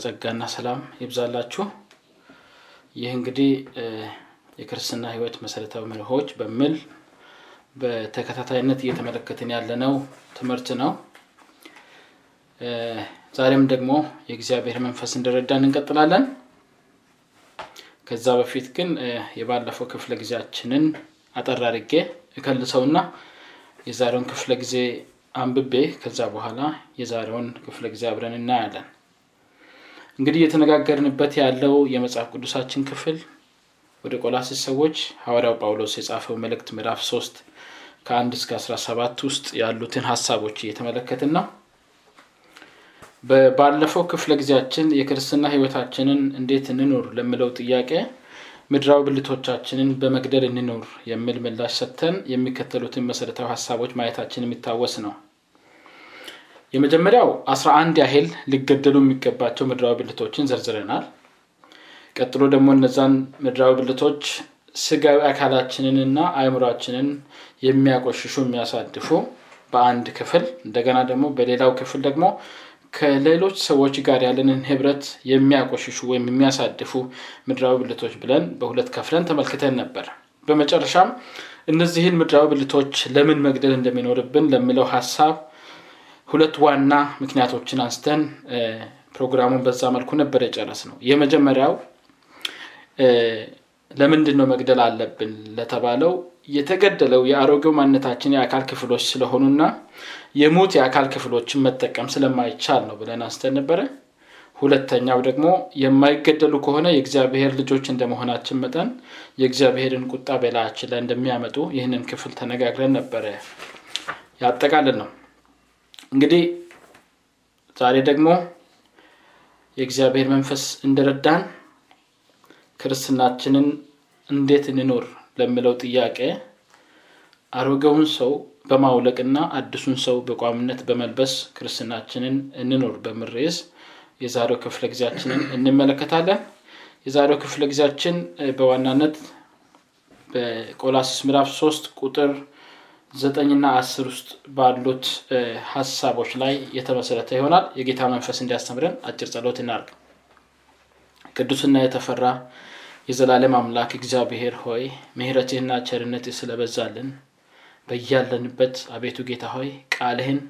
ጸጋና ሰላም ይብዛላችሁ። ይህ እንግዲህ የክርስትና ሕይወት መሰረታዊ መርሆች በሚል በተከታታይነት እየተመለከትን ያለነው ትምህርት ነው። ዛሬም ደግሞ የእግዚአብሔር መንፈስ እንደረዳን እንቀጥላለን። ከዛ በፊት ግን የባለፈው ክፍለ ጊዜያችንን አጠር አድርጌ እከልሰውና የዛሬውን ክፍለ ጊዜ አንብቤ ከዛ በኋላ የዛሬውን ክፍለ ጊዜ አብረን እናያለን። እንግዲህ እየተነጋገርንበት ያለው የመጽሐፍ ቅዱሳችን ክፍል ወደ ቆላስይስ ሰዎች ሐዋርያው ጳውሎስ የጻፈው መልእክት ምዕራፍ ሶስት ከአንድ እስከ አስራ ሰባት ውስጥ ያሉትን ሀሳቦች እየተመለከትን ነው። ባለፈው ክፍለ ጊዜያችን የክርስትና ሕይወታችንን እንዴት እንኖር ለምለው ጥያቄ ምድራዊ ብልቶቻችንን በመግደል እንኖር የሚል ምላሽ ሰጥተን የሚከተሉትን መሰረታዊ ሀሳቦች ማየታችን የሚታወስ ነው። የመጀመሪያው አስራ አንድ ያህል ሊገደሉ የሚገባቸው ምድራዊ ብልቶችን ዘርዝረናል። ቀጥሎ ደግሞ እነዛን ምድራዊ ብልቶች ስጋዊ አካላችንንና አእምሯችንን የሚያቆሽሹ የሚያሳድፉ በአንድ ክፍል እንደገና ደግሞ በሌላው ክፍል ደግሞ ከሌሎች ሰዎች ጋር ያለንን ህብረት የሚያቆሽሹ ወይም የሚያሳድፉ ምድራዊ ብልቶች ብለን በሁለት ከፍለን ተመልክተን ነበር። በመጨረሻም እነዚህን ምድራዊ ብልቶች ለምን መግደል እንደሚኖርብን ለሚለው ሀሳብ ሁለት ዋና ምክንያቶችን አንስተን ፕሮግራሙን በዛ መልኩ ነበር የጨረስ ነው። የመጀመሪያው ለምንድን ነው መግደል አለብን ለተባለው የተገደለው የአሮጌው ማንነታችን የአካል ክፍሎች ስለሆኑና የሙት የአካል ክፍሎችን መጠቀም ስለማይቻል ነው ብለን አንስተን ነበረ። ሁለተኛው ደግሞ የማይገደሉ ከሆነ የእግዚአብሔር ልጆች እንደመሆናችን መጠን የእግዚአብሔርን ቁጣ በላያችን ላይ እንደሚያመጡ ይህንን ክፍል ተነጋግረን ነበረ ያጠቃልል ነው። እንግዲህ ዛሬ ደግሞ የእግዚአብሔር መንፈስ እንደረዳን ክርስትናችንን እንዴት እንኖር ለሚለው ጥያቄ አሮጌውን ሰው በማውለቅና አዲሱን ሰው በቋምነት በመልበስ ክርስትናችንን እንኖር ርዕስ የዛሬው ክፍለ ጊዜያችንን እንመለከታለን። የዛሬው ክፍለ ጊዜያችን በዋናነት በቆላስይስ ምዕራፍ ሶስት ቁጥር ዘጠኝና አስር ውስጥ ባሉት ሀሳቦች ላይ የተመሰረተ ይሆናል። የጌታ መንፈስ እንዲያስተምረን አጭር ጸሎት እናርግ። ቅዱስና የተፈራ የዘላለም አምላክ እግዚአብሔር ሆይ ምሕረትህና ቸርነትህ ስለበዛልን በያለንበት አቤቱ ጌታ ሆይ ቃልህን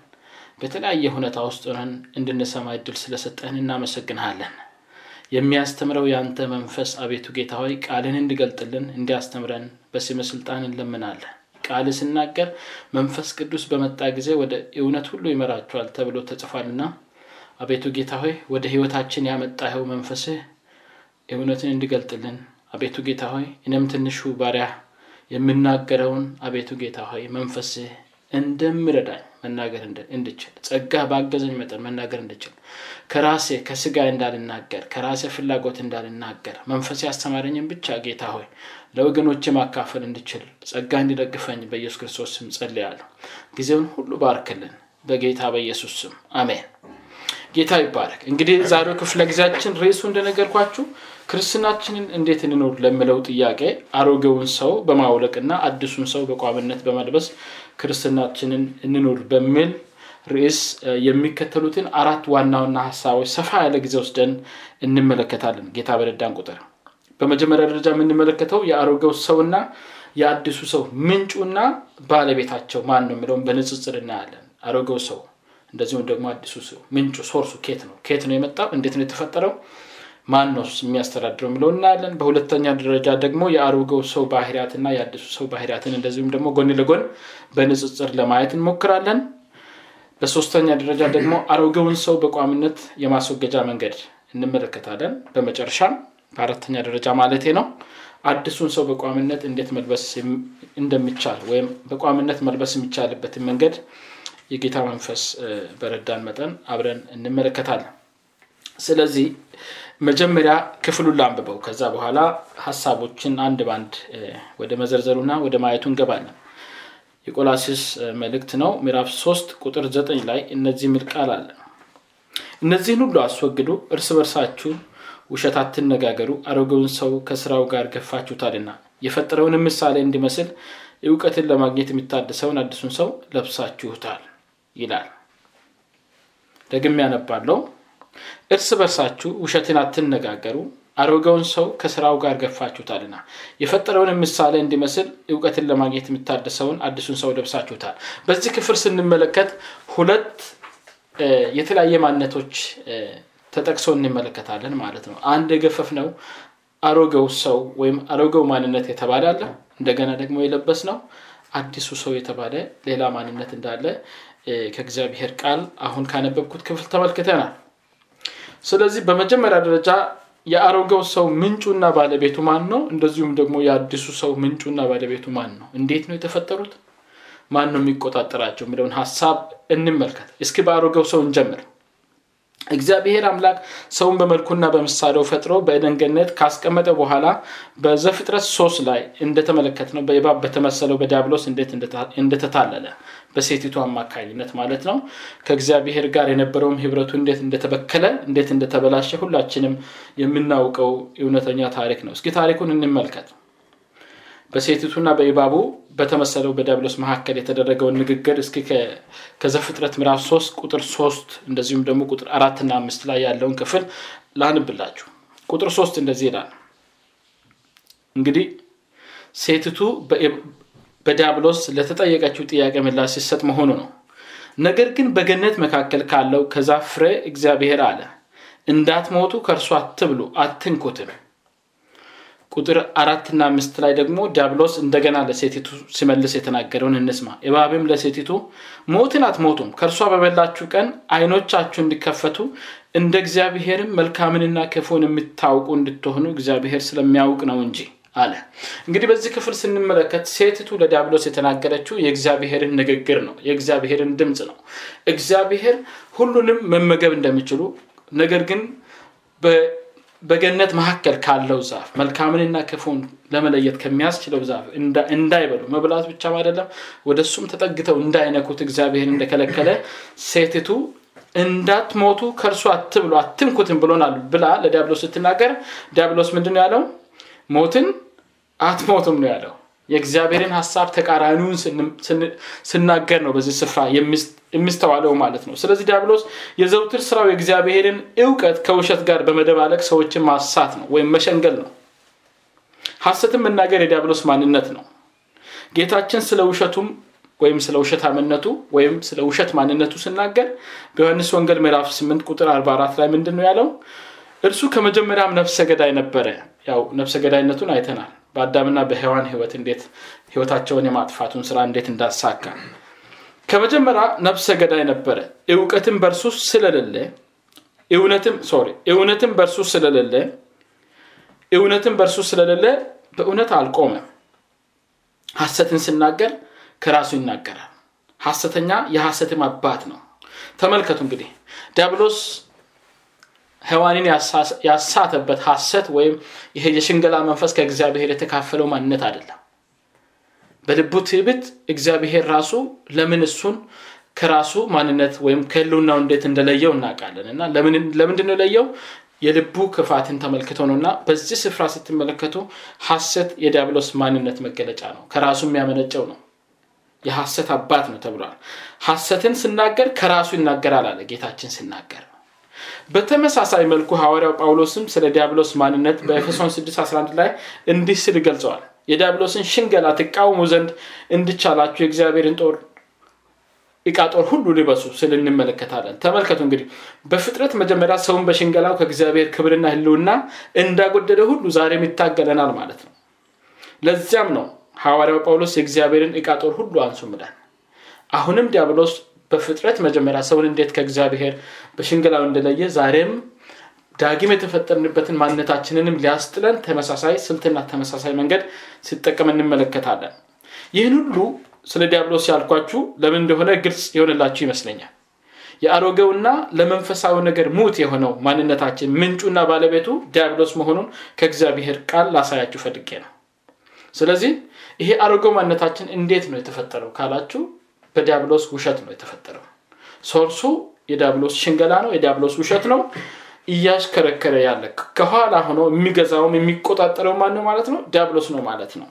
በተለያየ ሁኔታ ውስጥ ሆነን እንድንሰማ እድል ስለሰጠህን እናመሰግንሃለን። የሚያስተምረው የአንተ መንፈስ አቤቱ ጌታ ሆይ ቃልን እንዲገልጥልን እንዲያስተምረን በስም ስልጣን እንለምናለን። ቃል ስናገር መንፈስ ቅዱስ በመጣ ጊዜ ወደ እውነት ሁሉ ይመራቸዋል ተብሎ ተጽፏልና። አቤቱ ጌታ ሆይ ወደ ህይወታችን ያመጣኸው መንፈስህ እውነትን እንዲገልጥልን። አቤቱ ጌታ ሆይ እኔም ትንሹ ባሪያ የምናገረውን አቤቱ ጌታ ሆይ መንፈስህ እንደምረዳኝ መናገር እንድችል ጸጋ ባገዘኝ መጠን መናገር እንድችል ከራሴ ከስጋ እንዳልናገር ከራሴ ፍላጎት እንዳልናገር መንፈስ ያስተማረኝን ብቻ ጌታ ሆይ ለወገኖች ማካፈል እንድችል ጸጋ እንዲደግፈኝ በኢየሱስ ክርስቶስ ስም ጸልያለሁ። ጊዜውን ሁሉ ባርክልን በጌታ በኢየሱስ ስም አሜን። ጌታ ይባረክ። እንግዲህ ዛሬው ክፍለ ጊዜያችን ርዕሱ እንደነገርኳችሁ ክርስትናችንን እንዴት እንኖር ለሚለው ጥያቄ አሮጌውን ሰው በማውለቅና አዲሱን ሰው በቋምነት በመልበስ ክርስትናችንን እንኖር በሚል ርዕስ የሚከተሉትን አራት ዋና ዋና ሀሳቦች ሰፋ ያለ ጊዜ ወስደን እንመለከታለን። ጌታ በረዳን ቁጥር በመጀመሪያ ደረጃ የምንመለከተው የአሮጌው ሰውና የአዲሱ ሰው ምንጩና ባለቤታቸው ማን ነው የሚለውን በንጽጽር እናያለን። አሮጌው ሰው እንደዚሁም ደግሞ አዲሱ ሰው ምንጩ ሶርሱ ኬት ነው? ኬት ነው የመጣው? እንዴት ነው የተፈጠረው? ማን ነው የሚያስተዳድረው የሚለው እናያለን። በሁለተኛ ደረጃ ደግሞ የአሮጌው ሰው ባህሪያትና የአዲሱ ሰው ባህሪያትን እንደዚሁም ደግሞ ጎን ለጎን በንጽጽር ለማየት እንሞክራለን። በሶስተኛ ደረጃ ደግሞ አሮጌውን ሰው በቋሚነት የማስወገጃ መንገድ እንመለከታለን። በመጨረሻም በአራተኛ ደረጃ ማለቴ ነው። አዲሱን ሰው በቋሚነት እንዴት መልበስ እንደሚቻል ወይም በቋሚነት መልበስ የሚቻልበትን መንገድ የጌታ መንፈስ በረዳን መጠን አብረን እንመለከታለን። ስለዚህ መጀመሪያ ክፍሉን ላንብበው። ከዛ በኋላ ሀሳቦችን አንድ ባንድ ወደ መዘርዘሩና ወደ ማየቱ እንገባለን። የቆላሲስ መልእክት ነው። ምዕራፍ 3 ቁጥር 9 ላይ እነዚህ ቃል አለ። እነዚህን ሁሉ አስወግዱ እርስ በርሳችሁ ውሸት አትነጋገሩ አሮጌውን ሰው ከስራው ጋር ገፋችሁታልና። የፈጠረውንም ምሳሌ እንዲመስል እውቀትን ለማግኘት የሚታደሰውን አዲሱን ሰው ለብሳችሁታል ይላል። ደግም ያነባለው እርስ በርሳችሁ ውሸትን አትነጋገሩ አሮጌውን ሰው ከስራው ጋር ገፋችሁታልና። የፈጠረውን ምሳሌ እንዲመስል እውቀትን ለማግኘት የሚታደሰውን አዲሱን ሰው ለብሳችሁታል። በዚህ ክፍል ስንመለከት ሁለት የተለያየ ማንነቶች ተጠቅሰው እንመለከታለን ማለት ነው። አንድ የገፈፍ ነው አሮጌው ሰው ወይም አሮጌው ማንነት የተባለ አለ። እንደገና ደግሞ የለበስ ነው አዲሱ ሰው የተባለ ሌላ ማንነት እንዳለ ከእግዚአብሔር ቃል አሁን ካነበብኩት ክፍል ተመልክተናል። ስለዚህ በመጀመሪያ ደረጃ የአሮጌው ሰው ምንጩና ባለቤቱ ማን ነው እንደዚሁም ደግሞ የአዲሱ ሰው ምንጩና ባለቤቱ ማን ነው እንዴት ነው የተፈጠሩት? ማን ነው የሚቆጣጠራቸው የሚለውን ሀሳብ እንመልከት። እስኪ በአሮጌው ሰው እንጀምር እግዚአብሔር አምላክ ሰውን በመልኩና በምሳሌው ፈጥሮ በደንገነት ካስቀመጠ በኋላ በዘፍጥረት ሶስት ላይ እንደተመለከት ነው በእባብ በተመሰለው በዲያብሎስ እንዴት እንደተታለለ በሴቲቱ አማካኝነት ማለት ነው። ከእግዚአብሔር ጋር የነበረውም ህብረቱ እንዴት እንደተበከለ እንዴት እንደተበላሸ ሁላችንም የምናውቀው እውነተኛ ታሪክ ነው። እስኪ ታሪኩን እንመልከት በሴቲቱና በኢባቡ በተመሰለው በዲያብሎስ መካከል የተደረገውን ንግግር እስኪ ከዘፍጥረት ምዕራፍ 3 ቁጥር 3 እንደዚሁም ደግሞ ቁጥር አራትና አምስት ላይ ያለውን ክፍል ላንብላችሁ። ቁጥር 3 እንደዚህ ይላል። እንግዲህ ሴቲቱ በዲያብሎስ ለተጠየቀችው ጥያቄ ምላሽ ሲሰጥ መሆኑ ነው። ነገር ግን በገነት መካከል ካለው ከዛፍ ፍሬ እግዚአብሔር አለ እንዳትሞቱ ከእርሱ አትብሉ አትንኩትም ቁጥር አራትና አምስት ላይ ደግሞ ዲያብሎስ እንደገና ለሴቲቱ ሲመልስ የተናገረውን እንስማ። እባብም ለሴቲቱ ሞትን አትሞቱም ከእርሷ በበላችሁ ቀን አይኖቻችሁ እንዲከፈቱ እንደ እግዚአብሔርም መልካምንና ክፉን የምታውቁ እንድትሆኑ እግዚአብሔር ስለሚያውቅ ነው እንጂ አለ። እንግዲህ በዚህ ክፍል ስንመለከት ሴቲቱ ለዲያብሎስ የተናገረችው የእግዚአብሔርን ንግግር ነው የእግዚአብሔርን ድምፅ ነው። እግዚአብሔር ሁሉንም መመገብ እንደሚችሉ ነገር ግን በገነት መካከል ካለው ዛፍ መልካምንና ክፉን ለመለየት ከሚያስችለው ዛፍ እንዳይበሉ መብላት ብቻም አይደለም ወደ እሱም ተጠግተው እንዳይነኩት እግዚአብሔር እንደከለከለ ሴቲቱ እንዳትሞቱ ከእርሱ አትብሉ አትንኩትን ብሎናል ብላ ለዲያብሎስ ስትናገር ዲያብሎስ ምንድን ነው ያለው? ሞትን አትሞቱም ነው ያለው የእግዚአብሔርን ሀሳብ ተቃራኒውን ስናገር ነው በዚህ ስፍራ የሚስተዋለው ማለት ነው። ስለዚህ ዲያብሎስ የዘውትር ስራው የእግዚአብሔርን እውቀት ከውሸት ጋር በመደባለቅ ሰዎችን ማሳት ነው ወይም መሸንገል ነው። ሀሰትን መናገር የዲያብሎስ ማንነት ነው። ጌታችን ስለ ውሸቱም ወይም ስለ ውሸታምነቱ ወይም ስለ ውሸት ማንነቱ ስናገር በዮሐንስ ወንጌል ምዕራፍ 8 ቁጥር 44 ላይ ምንድን ነው ያለው? እርሱ ከመጀመሪያም ነፍሰ ገዳይ ነበረ። ያው ነፍሰ ገዳይነቱን አይተናል በአዳምና በሔዋን ህይወት እንዴት ህይወታቸውን የማጥፋቱን ስራ እንዴት እንዳሳካ። ከመጀመሪያ ነፍሰ ገዳይ ነበረ። እውቀትም በእርሱ ስለሌለ እውነትም በእርሱ ስለሌለ እውነትም በእርሱ ስለሌለ በእውነት አልቆመም። ሀሰትን ስናገር ከራሱ ይናገራል። ሀሰተኛ የሀሰትም አባት ነው። ተመልከቱ እንግዲህ ዲያብሎስ ሔዋንን ያሳተበት ሀሰት ወይም ይሄ የሽንገላ መንፈስ ከእግዚአብሔር የተካፈለው ማንነት አይደለም። በልቡ ትዕብት እግዚአብሔር ራሱ ለምን እሱን ከራሱ ማንነት ወይም ከህልውናው እንዴት እንደለየው እናውቃለን። እና ለምንድን ነው ለየው የልቡ ክፋትን ተመልክቶ ነው። እና በዚህ ስፍራ ስትመለከቱ ሀሰት የዲያብሎስ ማንነት መገለጫ ነው። ከራሱ የሚያመነጨው ነው። የሐሰት አባት ነው ተብሏል። ሐሰትን ስናገር ከራሱ ይናገራል አለ ጌታችን ሲናገር በተመሳሳይ መልኩ ሐዋርያው ጳውሎስም ስለ ዲያብሎስ ማንነት በኤፌሶን 611 ላይ እንዲህ ስል ገልጸዋል። የዲያብሎስን ሽንገላ ትቃውሙ ዘንድ እንድቻላችሁ የእግዚአብሔርን ጦር እቃ ጦር ሁሉ ሊበሱ ስል እንመለከታለን። ተመልከቱ እንግዲህ በፍጥረት መጀመሪያ ሰውን በሽንገላው ከእግዚአብሔር ክብርና ህልውና እንዳጎደለ ሁሉ ዛሬም ይታገለናል ማለት ነው። ለዚያም ነው ሐዋርያው ጳውሎስ የእግዚአብሔርን እቃ ጦር ሁሉ አንሱ ምዳን አሁንም ዲያብሎስ በፍጥረት መጀመሪያ ሰውን እንዴት ከእግዚአብሔር በሽንገላው እንደለየ ዛሬም ዳግም የተፈጠርንበትን ማንነታችንንም ሊያስጥለን ተመሳሳይ ስልትና ተመሳሳይ መንገድ ሲጠቀም እንመለከታለን። ይህን ሁሉ ስለ ዲያብሎስ ያልኳችሁ ለምን እንደሆነ ግልጽ የሆነላችሁ ይመስለኛል። የአሮጌውና ለመንፈሳዊ ነገር ሙት የሆነው ማንነታችን ምንጩና ባለቤቱ ዲያብሎስ መሆኑን ከእግዚአብሔር ቃል ላሳያችሁ ፈልጌ ነው። ስለዚህ ይሄ አሮጌው ማንነታችን እንዴት ነው የተፈጠረው ካላችሁ በዲያብሎስ ውሸት ነው የተፈጠረው። ሶርሱ የዲያብሎስ ሽንገላ ነው የዲያብሎስ ውሸት ነው። እያሽከረከረ ያለ ከኋላ ሆኖ የሚገዛውም የሚቆጣጠረው ማን ነው ማለት ነው? ዲያብሎስ ነው ማለት ነው።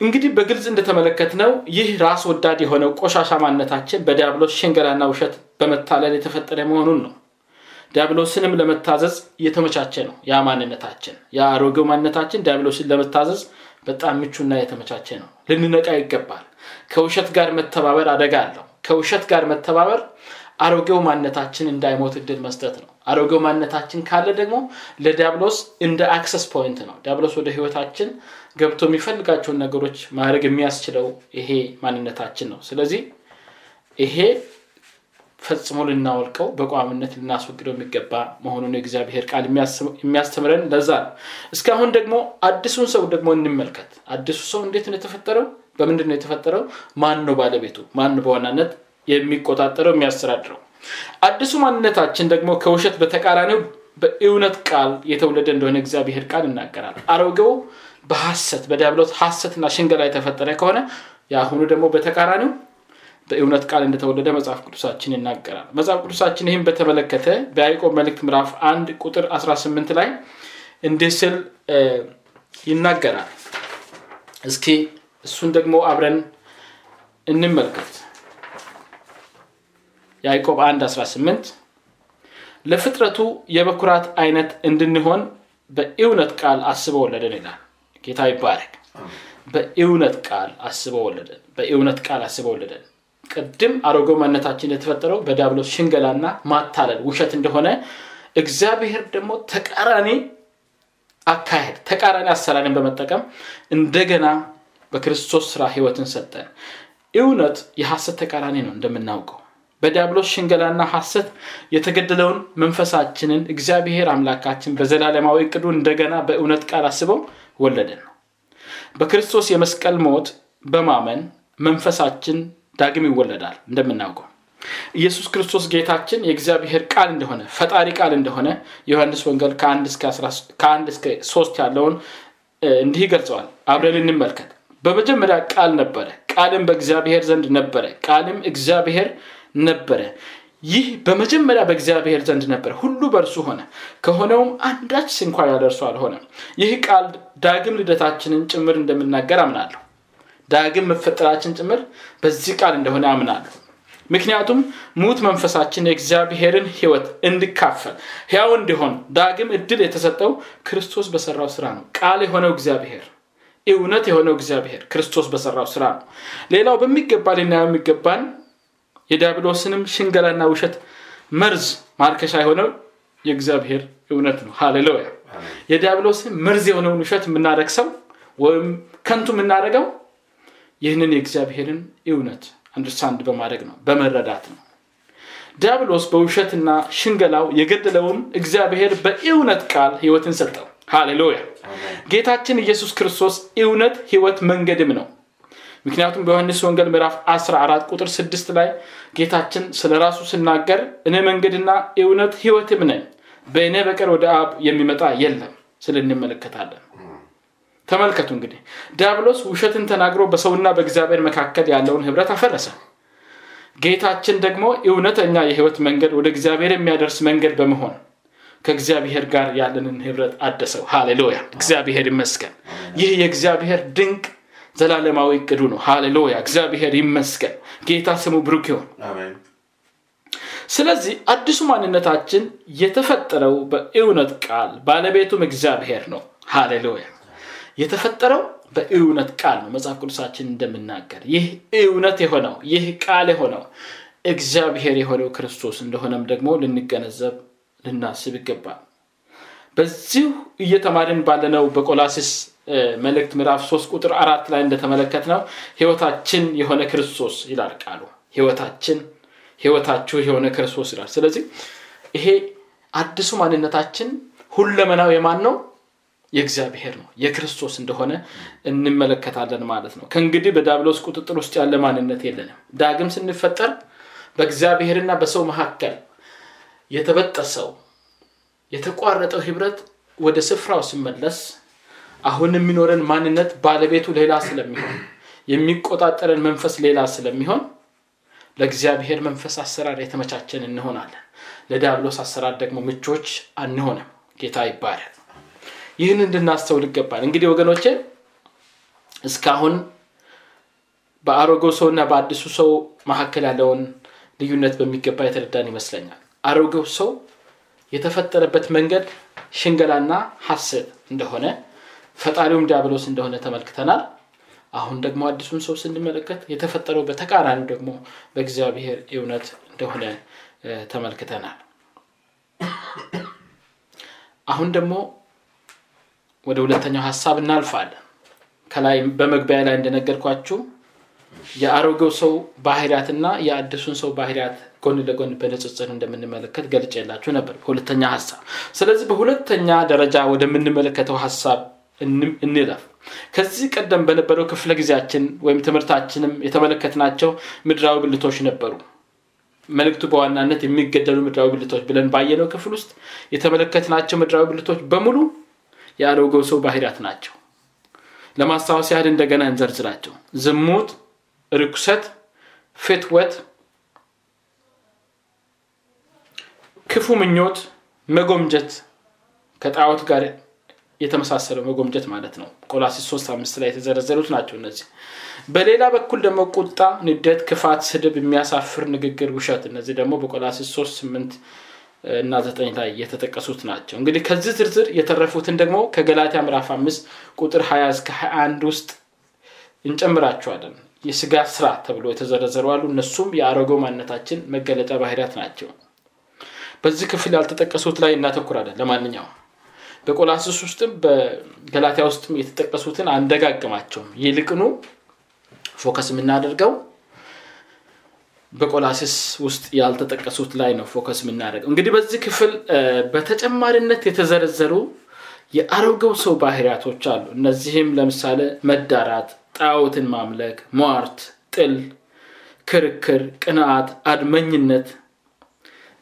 እንግዲህ በግልጽ እንደተመለከት ነው ይህ ራስ ወዳድ የሆነው ቆሻሻ ማንነታችን በዲያብሎስ ሽንገላና ውሸት በመታለል የተፈጠረ መሆኑን ነው። ዲያብሎስንም ለመታዘዝ እየተመቻቸ ነው ያ ማንነታችን። የአሮጌው ማንነታችን ዲያብሎስን ለመታዘዝ በጣም ምቹና የተመቻቸ ነው። ልንነቃ ይገባል። ከውሸት ጋር መተባበር አደጋ አለው ከውሸት ጋር መተባበር አሮጌው ማንነታችን እንዳይሞት እድል መስጠት ነው። አሮጌው ማንነታችን ካለ ደግሞ ለዲያብሎስ እንደ access point ነው። ዲያብሎስ ወደ ህይወታችን ገብቶ የሚፈልጋቸውን ነገሮች ማድረግ የሚያስችለው ይሄ ማንነታችን ነው። ስለዚህ ይሄ ፈጽሞ ልናወልቀው በቋሚነት ልናስወግደው የሚገባ መሆኑን የእግዚአብሔር ቃል የሚያስተምረን ለዛ ነው። እስካሁን ደግሞ አዲሱን ሰው ደግሞ እንመልከት። አዲሱ ሰው እንዴት ነው የተፈጠረው በምንድን ነው የተፈጠረው? ማን ነው ባለቤቱ? ማን በዋናነት የሚቆጣጠረው የሚያስተዳድረው? አዲሱ ማንነታችን ደግሞ ከውሸት በተቃራኒው በእውነት ቃል የተወለደ እንደሆነ እግዚአብሔር ቃል ይናገራል። አሮጌው በሐሰት በዲያብሎስ ሐሰትና ሽንገላ የተፈጠረ ከሆነ የአሁኑ ደግሞ በተቃራኒው በእውነት ቃል እንደተወለደ መጽሐፍ ቅዱሳችን ይናገራል። መጽሐፍ ቅዱሳችን ይህም በተመለከተ በያዕቆብ መልእክት ምዕራፍ 1 ቁጥር 18 ላይ እንዲህ ስል ይናገራል። እስኪ እሱን ደግሞ አብረን እንመልከት። ያዕቆብ 1 18 ለፍጥረቱ የበኩራት አይነት እንድንሆን በእውነት ቃል አስበው ወለደን ይላል። ጌታ ይባረክ። በእውነት ቃል አስበው ወለደን። በእውነት ቃል አስበው ወለደን። ቅድም አሮጌ ማነታችን የተፈጠረው በዲያብሎስ ሽንገላና ማታለል ውሸት እንደሆነ እግዚአብሔር ደግሞ ተቃራኒ አካሄድ ተቃራኒ አሰራርን በመጠቀም እንደገና በክርስቶስ ስራ ህይወትን ሰጠን እውነት የሐሰት ተቃራኒ ነው እንደምናውቀው። በዲያብሎስ ሽንገላና ሐሰት የተገደለውን መንፈሳችንን እግዚአብሔር አምላካችን በዘላለማዊ እቅዱ እንደገና በእውነት ቃል አስበው ወለደን። ነው በክርስቶስ የመስቀል ሞት በማመን መንፈሳችን ዳግም ይወለዳል እንደምናውቀው። ኢየሱስ ክርስቶስ ጌታችን የእግዚአብሔር ቃል እንደሆነ ፈጣሪ ቃል እንደሆነ ዮሐንስ ወንጌል ከአንድ እስከ ሶስት ያለውን እንዲህ ይገልጸዋል። አብረን እንመልከት በመጀመሪያ ቃል ነበረ። ቃልም በእግዚአብሔር ዘንድ ነበረ። ቃልም እግዚአብሔር ነበረ። ይህ በመጀመሪያ በእግዚአብሔር ዘንድ ነበር ሁሉ በእርሱ ሆነ። ከሆነውም አንዳች ስንኳ ያደርሱ አልሆነም። ይህ ቃል ዳግም ልደታችንን ጭምር እንደምናገር አምናለሁ። ዳግም መፈጠራችን ጭምር በዚህ ቃል እንደሆነ አምናለሁ። ምክንያቱም ሙት መንፈሳችን የእግዚአብሔርን ህይወት እንዲካፈል ሕያው እንዲሆን ዳግም እድል የተሰጠው ክርስቶስ በሰራው ስራ ነው። ቃል የሆነው እግዚአብሔር እውነት የሆነው እግዚአብሔር ክርስቶስ በሰራው ስራ ነው። ሌላው በሚገባ ልናየው የሚገባን የዲያብሎስንም ሽንገላና ውሸት መርዝ ማርከሻ የሆነው የእግዚአብሔር እውነት ነው። ሃሌሉያ! የዲያብሎስን መርዝ የሆነውን ውሸት የምናረግሰው ወይም ከንቱ የምናደረገው ይህንን የእግዚአብሔርን እውነት አንደርስታንድ በማድረግ ነው በመረዳት ነው። ዲያብሎስ በውሸትና ሽንገላው የገደለውን እግዚአብሔር በእውነት ቃል ህይወትን ሰጠው ሃሌሉያ። ጌታችን ኢየሱስ ክርስቶስ እውነት ህይወት መንገድም ነው። ምክንያቱም በዮሐንስ ወንጌል ምዕራፍ 14 ቁጥር 6 ላይ ጌታችን ስለ ራሱ ስናገር እኔ መንገድና እውነት ህይወትም ነኝ በእኔ በቀር ወደ አብ የሚመጣ የለም ስል እንመለከታለን። ተመልከቱ እንግዲህ ዲያብሎስ ውሸትን ተናግሮ በሰውና በእግዚአብሔር መካከል ያለውን ህብረት አፈረሰ። ጌታችን ደግሞ እውነተኛ የህይወት መንገድ ወደ እግዚአብሔር የሚያደርስ መንገድ በመሆን ከእግዚአብሔር ጋር ያለንን ህብረት አደሰው። ሃሌሉያ! እግዚአብሔር ይመስገን። ይህ የእግዚአብሔር ድንቅ ዘላለማዊ እቅዱ ነው። ሃሌሉያ! እግዚአብሔር ይመስገን። ጌታ ስሙ ብሩክ ይሆን ስለዚህ አዲሱ ማንነታችን የተፈጠረው በእውነት ቃል ባለቤቱም እግዚአብሔር ነው። ሃሌሉያ! የተፈጠረው በእውነት ቃል ነው። መጽሐፍ ቅዱሳችን እንደምናገር ይህ እውነት የሆነው ይህ ቃል የሆነው እግዚአብሔር የሆነው ክርስቶስ እንደሆነም ደግሞ ልንገነዘብ ልናስብ ይገባል። በዚሁ እየተማርን ባለነው በቆላሲስ መልእክት ምዕራፍ 3 ቁጥር አራት ላይ እንደተመለከት ነው ህይወታችን የሆነ ክርስቶስ ይላል ቃሉ። ህይወታችን ህይወታችሁ የሆነ ክርስቶስ ይላል። ስለዚህ ይሄ አዲሱ ማንነታችን ሁለመናው የማን ነው? የእግዚአብሔር ነው። የክርስቶስ እንደሆነ እንመለከታለን ማለት ነው። ከእንግዲህ በዳብሎስ ቁጥጥር ውስጥ ያለ ማንነት የለንም። ዳግም ስንፈጠር በእግዚአብሔርና በሰው መካከል የተበጠሰው የተቋረጠው ህብረት ወደ ስፍራው ሲመለስ አሁን የሚኖረን ማንነት ባለቤቱ ሌላ ስለሚሆን የሚቆጣጠረን መንፈስ ሌላ ስለሚሆን ለእግዚአብሔር መንፈስ አሰራር የተመቻቸን እንሆናለን። ለዲያብሎስ አሰራር ደግሞ ምቾች አንሆንም። ጌታ ይባላል ይህን እንድናስተውል ይገባል። እንግዲህ ወገኖቼ እስካሁን በአሮጌው ሰውና በአዲሱ ሰው መካከል ያለውን ልዩነት በሚገባ የተረዳን ይመስለኛል አሮጌው ሰው የተፈጠረበት መንገድ ሽንገላና ሀሰት እንደሆነ ፈጣሪውም ዲያብሎስ እንደሆነ ተመልክተናል። አሁን ደግሞ አዲሱን ሰው ስንመለከት የተፈጠረው በተቃራኒ ደግሞ በእግዚአብሔር እውነት እንደሆነ ተመልክተናል። አሁን ደግሞ ወደ ሁለተኛው ሀሳብ እናልፋለን። ከላይ በመግቢያ ላይ እንደነገርኳችሁ የአሮጌው ሰው ባህሪያትና የአዲሱን ሰው ባህሪያት ጎን ለጎን በንጽጽር እንደምንመለከት ገልጭ የላችሁ ነበር። በሁለተኛ ሀሳብ ስለዚህ በሁለተኛ ደረጃ ወደምንመለከተው ሀሳብ እንለፍ። ከዚህ ቀደም በነበረው ክፍለ ጊዜያችን ወይም ትምህርታችንም የተመለከትናቸው ምድራዊ ብልቶች ነበሩ። መልእክቱ በዋናነት የሚገደሉ ምድራዊ ብልቶች ብለን ባየነው ክፍል ውስጥ የተመለከትናቸው ምድራዊ ብልቶች በሙሉ የአሮጌው ሰው ባህሪያት ናቸው። ለማስታወስ ያህል እንደገና እንዘርዝራቸው። ዝሙት ርኩሰት ፍትወት ክፉ ምኞት መጎምጀት ከጣዖት ጋር የተመሳሰለው መጎምጀት ማለት ነው። ቆላሲስ 3 አምስት ላይ የተዘረዘሩት ናቸው እነዚህ። በሌላ በኩል ደግሞ ቁጣ ንደት ክፋት ስድብ የሚያሳፍር ንግግር ውሸት እነዚህ ደግሞ በቆላሲስ 3 8 እና 9 ላይ የተጠቀሱት ናቸው። እንግዲህ ከዚህ ዝርዝር የተረፉትን ደግሞ ከገላትያ ምዕራፍ 5 ቁጥር 20 እስከ 21 ውስጥ እንጨምራቸዋለን። የስጋ ስራ ተብሎ የተዘረዘሩ አሉ። እነሱም የአሮጌው ማንነታችን መገለጫ ባህሪያት ናቸው በዚህ ክፍል ያልተጠቀሱት ላይ እናተኩራለን። ለማንኛውም በቆላስስ ውስጥም በገላትያ ውስጥም የተጠቀሱትን አንደጋግማቸውም። ይልቅኑ focus የምናደርገው በቆላሲስ ውስጥ ያልተጠቀሱት ላይ ነው focus የምናደርገው። እንግዲህ በዚህ ክፍል በተጨማሪነት የተዘረዘሩ የአሮጌው ሰው ባህሪያቶች አሉ። እነዚህም ለምሳሌ መዳራት ጣዖትን ማምለክ ሟርት ጥል ክርክር ቅንአት አድመኝነት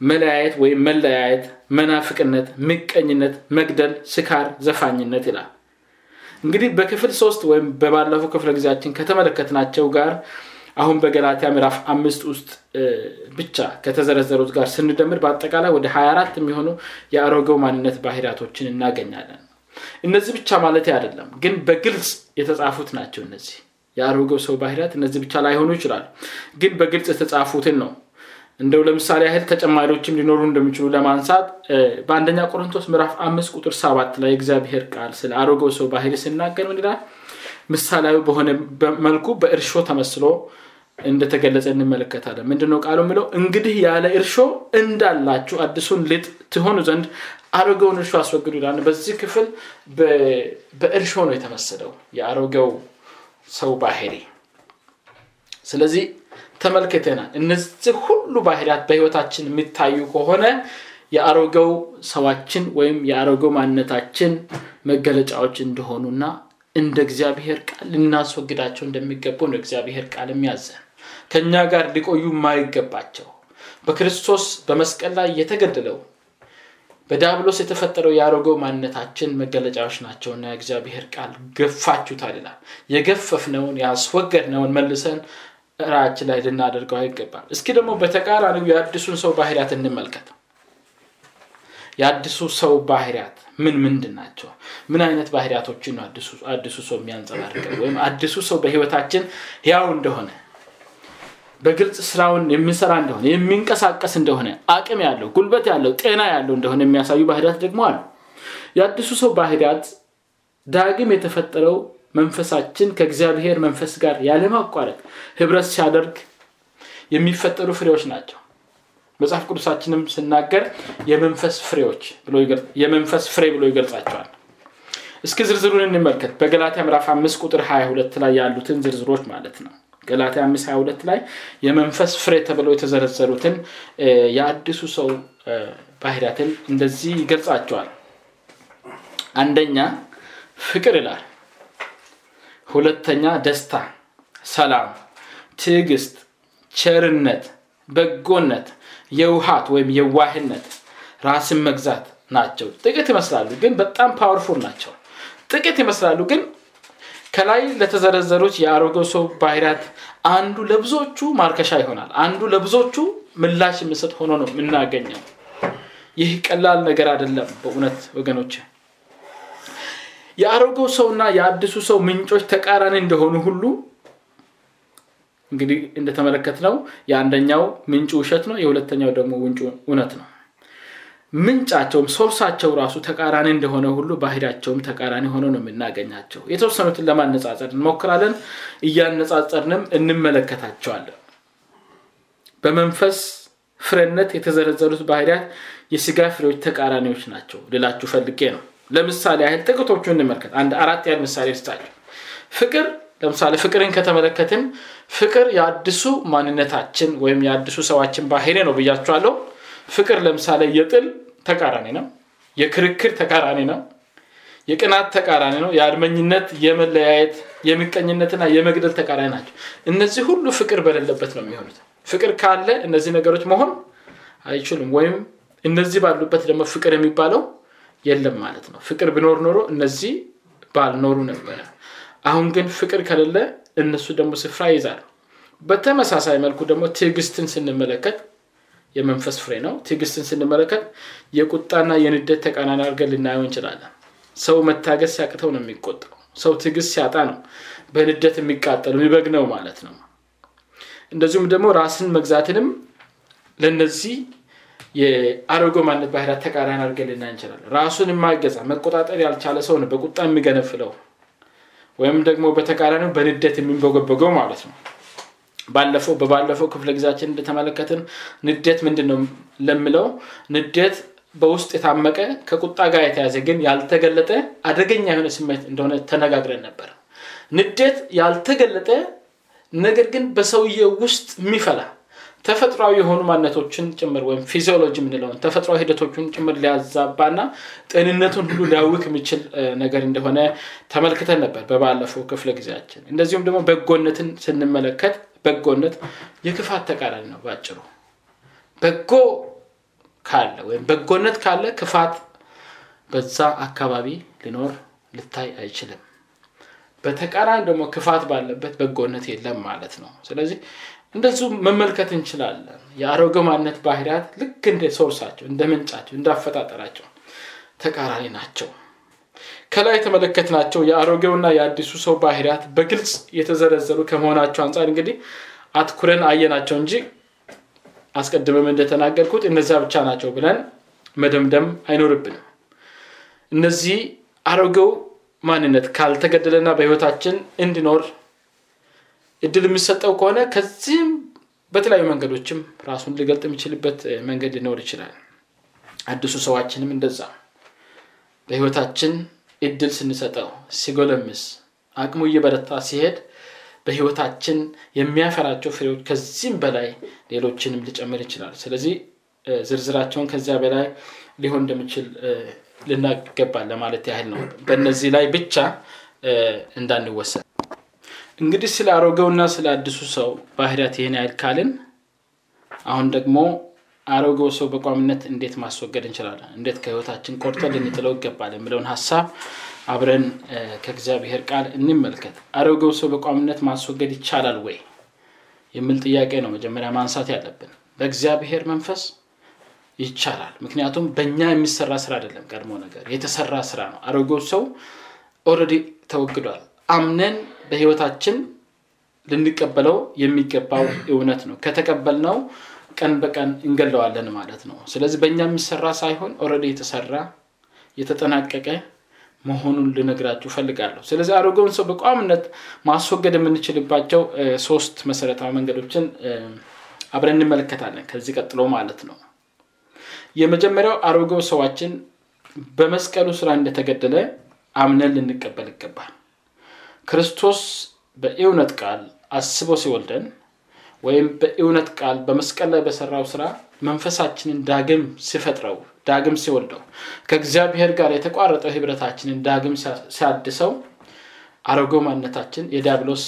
መለያየት ወይም መለያየት መናፍቅነት ምቀኝነት መግደል ስካር ዘፋኝነት ይላል። እንግዲህ በክፍል ሶስት ወይም በባለፈው ክፍለ ጊዜያችን ከተመለከትናቸው ጋር አሁን በገላትያ ምዕራፍ አምስት ውስጥ ብቻ ከተዘረዘሩት ጋር ስንደምር በአጠቃላይ ወደ 24 የሚሆኑ የአሮጌው ማንነት ባህሪያቶችን እናገኛለን። እነዚህ ብቻ ማለት አይደለም ግን በግልጽ የተጻፉት ናቸው እነዚህ። የአሮጌው ሰው ባህሪያት እነዚህ ብቻ ላይሆኑ ይችላሉ ግን በግልጽ የተጻፉትን ነው እንደው ለምሳሌ ያህል ተጨማሪዎችም ሊኖሩ እንደሚችሉ ለማንሳት በአንደኛ ቆሮንቶስ ምዕራፍ አምስት ቁጥር ሰባት ላይ እግዚአብሔር ቃል ስለ አሮጌው ሰው ባህሪ ስናገር ምን ይላል? ምሳሌያዊ በሆነ መልኩ በእርሾ ተመስሎ እንደተገለጸ እንመለከታለን። ምንድነው ቃሉ የሚለው? እንግዲህ ያለ እርሾ እንዳላችሁ አዲሱን ልጥ ትሆኑ ዘንድ አሮጌውን እርሾ አስወግዱ ይላል። በዚህ ክፍል በእርሾ ነው የተመሰለው የአሮጌው ሰው ባህሪ። ስለዚህ ተመልክተናል። እነዚህ ሁሉ ባህሪያት በህይወታችን የሚታዩ ከሆነ የአሮጌው ሰዋችን ወይም የአሮጌው ማንነታችን መገለጫዎች እንደሆኑና እንደ እግዚአብሔር ቃል ልናስወግዳቸው እንደሚገቡ ነው እግዚአብሔር ቃል የሚያዘን። ከእኛ ጋር ሊቆዩ የማይገባቸው በክርስቶስ በመስቀል ላይ የተገደለው በዳብሎስ የተፈጠረው የአሮጌው ማንነታችን መገለጫዎች ናቸውና የእግዚአብሔር ቃል ገፋችሁታል ይላል የገፈፍነውን ያስወገድነውን መልሰን ራችን ላይ ልናደርገው አይገባል እስኪ ደግሞ በተቃራኒው የአዲሱን ሰው ባህሪያት እንመልከት። የአዲሱ ሰው ባህሪያት ምን ምንድን ናቸው? ምን አይነት ባህሪያቶችን ነው አዲሱ ሰው የሚያንጸባርቀው? ወይም አዲሱ ሰው በህይወታችን ያው እንደሆነ በግልጽ ስራውን የሚሰራ እንደሆነ የሚንቀሳቀስ እንደሆነ አቅም ያለው ጉልበት ያለው ጤና ያለው እንደሆነ የሚያሳዩ ባህሪያት ደግሞ አሉ። የአዲሱ ሰው ባህሪያት ዳግም የተፈጠረው መንፈሳችን ከእግዚአብሔር መንፈስ ጋር ያለማቋረጥ ህብረት ሲያደርግ የሚፈጠሩ ፍሬዎች ናቸው። መጽሐፍ ቅዱሳችንም ስናገር የመንፈስ ፍሬዎች የመንፈስ ፍሬ ብሎ ይገልጻቸዋል። እስኪ ዝርዝሩን እንመልከት። በገላትያ ምዕራፍ 5 ቁጥር 22 ላይ ያሉትን ዝርዝሮች ማለት ነው። ገላትያ 5 22 ላይ የመንፈስ ፍሬ ተብለው የተዘረዘሩትን የአዲሱ ሰው ባህሪያትን እንደዚህ ይገልጻቸዋል። አንደኛ ፍቅር ይላል ሁለተኛ ደስታ ሰላም ትዕግስት ቸርነት በጎነት የውሃት ወይም የዋህነት ራስን መግዛት ናቸው። ጥቂት ይመስላሉ ግን በጣም ፓወርፉል ናቸው። ጥቂት ይመስላሉ ግን ከላይ ለተዘረዘሩት የአሮጌው ሰው ባህሪያት አንዱ ለብዙዎቹ ማርከሻ ይሆናል። አንዱ ለብዙዎቹ ምላሽ የሚሰጥ ሆኖ ነው የምናገኘው። ይህ ቀላል ነገር አይደለም በእውነት ወገኖች የአሮጌው ሰውና የአዲሱ ሰው ምንጮች ተቃራኒ እንደሆኑ ሁሉ እንግዲህ እንደተመለከት ነው የአንደኛው ምንጩ ውሸት ነው የሁለተኛው ደግሞ ምንጩ እውነት ነው። ምንጫቸውም ሶርሳቸው ራሱ ተቃራኒ እንደሆነ ሁሉ ባህሪያቸውም ተቃራኒ ሆኖ ነው የምናገኛቸው። የተወሰኑትን ለማነጻጸር እንሞክራለን። እያነጻጸርንም እንመለከታቸዋለን። በመንፈስ ፍሬነት የተዘረዘሩት ባህሪያት የስጋ ፍሬዎች ተቃራኒዎች ናቸው ልላችሁ ፈልጌ ነው ለምሳሌ ያህል ጥቅቶቹ እንመልከት። አንድ አራት ያህል ምሳሌ ስታቸው ፍቅር ለምሳሌ ፍቅርን ከተመለከትን ፍቅር የአዲሱ ማንነታችን ወይም የአዲሱ ሰዋችን ባህሪ ነው ብያቸዋለሁ ፍቅር ለምሳሌ የጥል ተቃራኒ ነው የክርክር ተቃራኒ ነው የቅናት ተቃራኒ ነው የአድመኝነት የመለያየት የምቀኝነትና የመግደል ተቃራኒ ናቸው። እነዚህ ሁሉ ፍቅር በሌለበት ነው የሚሆኑት። ፍቅር ካለ እነዚህ ነገሮች መሆን አይችሉም። ወይም እነዚህ ባሉበት ደግሞ ፍቅር የሚባለው የለም ማለት ነው። ፍቅር ቢኖር ኖሮ እነዚህ ባልኖሩ ነበረ። አሁን ግን ፍቅር ከሌለ እነሱ ደግሞ ስፍራ ይይዛሉ። በተመሳሳይ መልኩ ደግሞ ትዕግስትን ስንመለከት የመንፈስ ፍሬ ነው። ትዕግስትን ስንመለከት የቁጣና የንደት ተቃናኒ አድርገን ልናየው እንችላለን። ሰው መታገስ ሲያቅተው ነው የሚቆጠው። ሰው ትዕግስት ሲያጣ ነው በንደት የሚቃጠል የሚበግ ነው ማለት ነው። እንደዚሁም ደግሞ ራስን መግዛትንም ለነዚህ የአሮጎ ማነት ባህሪያት ተቃራኒ አድርገን ልናይ እንችላለን። ራሱን የማይገዛ መቆጣጠር ያልቻለ ሰው ነው በቁጣ የሚገነፍለው ወይም ደግሞ በተቃራኒው በንደት የሚንበጎበገው ማለት ነው። ባለፈው በባለፈው ክፍለ ጊዜያችን እንደተመለከትን ንዴት ምንድን ነው ለምለው? ንዴት በውስጥ የታመቀ ከቁጣ ጋር የተያዘ ግን ያልተገለጠ አደገኛ የሆነ ስሜት እንደሆነ ተነጋግረን ነበር። ንዴት ያልተገለጠ ነገር ግን በሰውዬ ውስጥ የሚፈላ ተፈጥሯዊ የሆኑ ማነቶችን ጭምር ወይም ፊዚዮሎጂ የምንለውን ተፈጥሯዊ ሂደቶችን ጭምር ሊያዛባና ጤንነቱን ሁሉ ሊያውክ የሚችል ነገር እንደሆነ ተመልክተን ነበር በባለፈው ክፍለ ጊዜያችን። እንደዚሁም ደግሞ በጎነትን ስንመለከት በጎነት የክፋት ተቃራኒ ነው ባጭሩ። በጎ ካለ ወይም በጎነት ካለ ክፋት በዛ አካባቢ ሊኖር ልታይ አይችልም። በተቃራኒ ደግሞ ክፋት ባለበት በጎነት የለም ማለት ነው። ስለዚህ እንደዚሁ መመልከት እንችላለን። የአሮገ ማነት ባህሪያት ልክ እንደ ሶርሳቸው እንደ ምንጫቸው እንዳፈጣጠራቸው ተቃራኒ ናቸው። ከላይ የተመለከትናቸው የአሮጌውና የአዲሱ ሰው ባህሪያት በግልጽ የተዘረዘሩ ከመሆናቸው አንጻር እንግዲህ አትኩረን አየናቸው እንጂ አስቀድመም እንደተናገርኩት እነዚያ ብቻ ናቸው ብለን መደምደም አይኖርብንም። እነዚህ አሮጌው ማንነት ካልተገደለና በህይወታችን እንዲኖር እድል የሚሰጠው ከሆነ ከዚህም በተለያዩ መንገዶችም ራሱን ሊገልጥ የሚችልበት መንገድ ሊኖር ይችላል። አዲሱ ሰዋችንም እንደዛ። በህይወታችን እድል ስንሰጠው ሲጎለምስ አቅሙ እየበረታ ሲሄድ በህይወታችን የሚያፈራቸው ፍሬዎች ከዚህም በላይ ሌሎችንም ሊጨምር ይችላል። ስለዚህ ዝርዝራቸውን ከዚያ በላይ ሊሆን እንደሚችል ልናገባል ለማለት ያህል ነው። በእነዚህ ላይ ብቻ እንዳንወሰን እንግዲህ ስለ አሮጌውና ስለ አዲሱ ሰው ባህሪያት ይህን ያህል ካልን አሁን ደግሞ አሮጌው ሰው በቋሚነት እንዴት ማስወገድ እንችላለን? እንዴት ከህይወታችን ቆርጠን ልንጥለው ይገባል የሚለውን ሀሳብ አብረን ከእግዚአብሔር ቃል እንመልከት። አሮጌው ሰው በቋሚነት ማስወገድ ይቻላል ወይ የሚል ጥያቄ ነው መጀመሪያ ማንሳት ያለብን። በእግዚአብሔር መንፈስ ይቻላል። ምክንያቱም በእኛ የሚሰራ ስራ አይደለም ቀድሞ ነገር የተሰራ ስራ ነው። አሮጌው ሰው already ተወግዷል። አምነን በህይወታችን ልንቀበለው የሚገባው እውነት ነው። ከተቀበልነው ቀን በቀን እንገለዋለን ማለት ነው። ስለዚህ በእኛ የሚሰራ ሳይሆን already የተሰራ የተጠናቀቀ መሆኑን ልነግራችሁ ፈልጋለሁ ስለዚህ አሮጌውን ሰው በቋሚነት ማስወገድ የምንችልባቸው ሶስት መሰረታዊ መንገዶችን አብረን እንመለከታለን ከዚህ ቀጥሎ ማለት ነው። የመጀመሪያው አሮጌው ሰዋችን በመስቀሉ ስራ እንደተገደለ አምነን ልንቀበል ይገባል ክርስቶስ በእውነት ቃል አስቦ ሲወልደን ወይም በእውነት ቃል በመስቀል ላይ በሰራው ስራ መንፈሳችንን ዳግም ሲፈጥረው ዳግም ሲወልደው ከእግዚአብሔር ጋር የተቋረጠው ህብረታችንን ዳግም ሲያድሰው አሮጌ ማነታችን የዲያብሎስ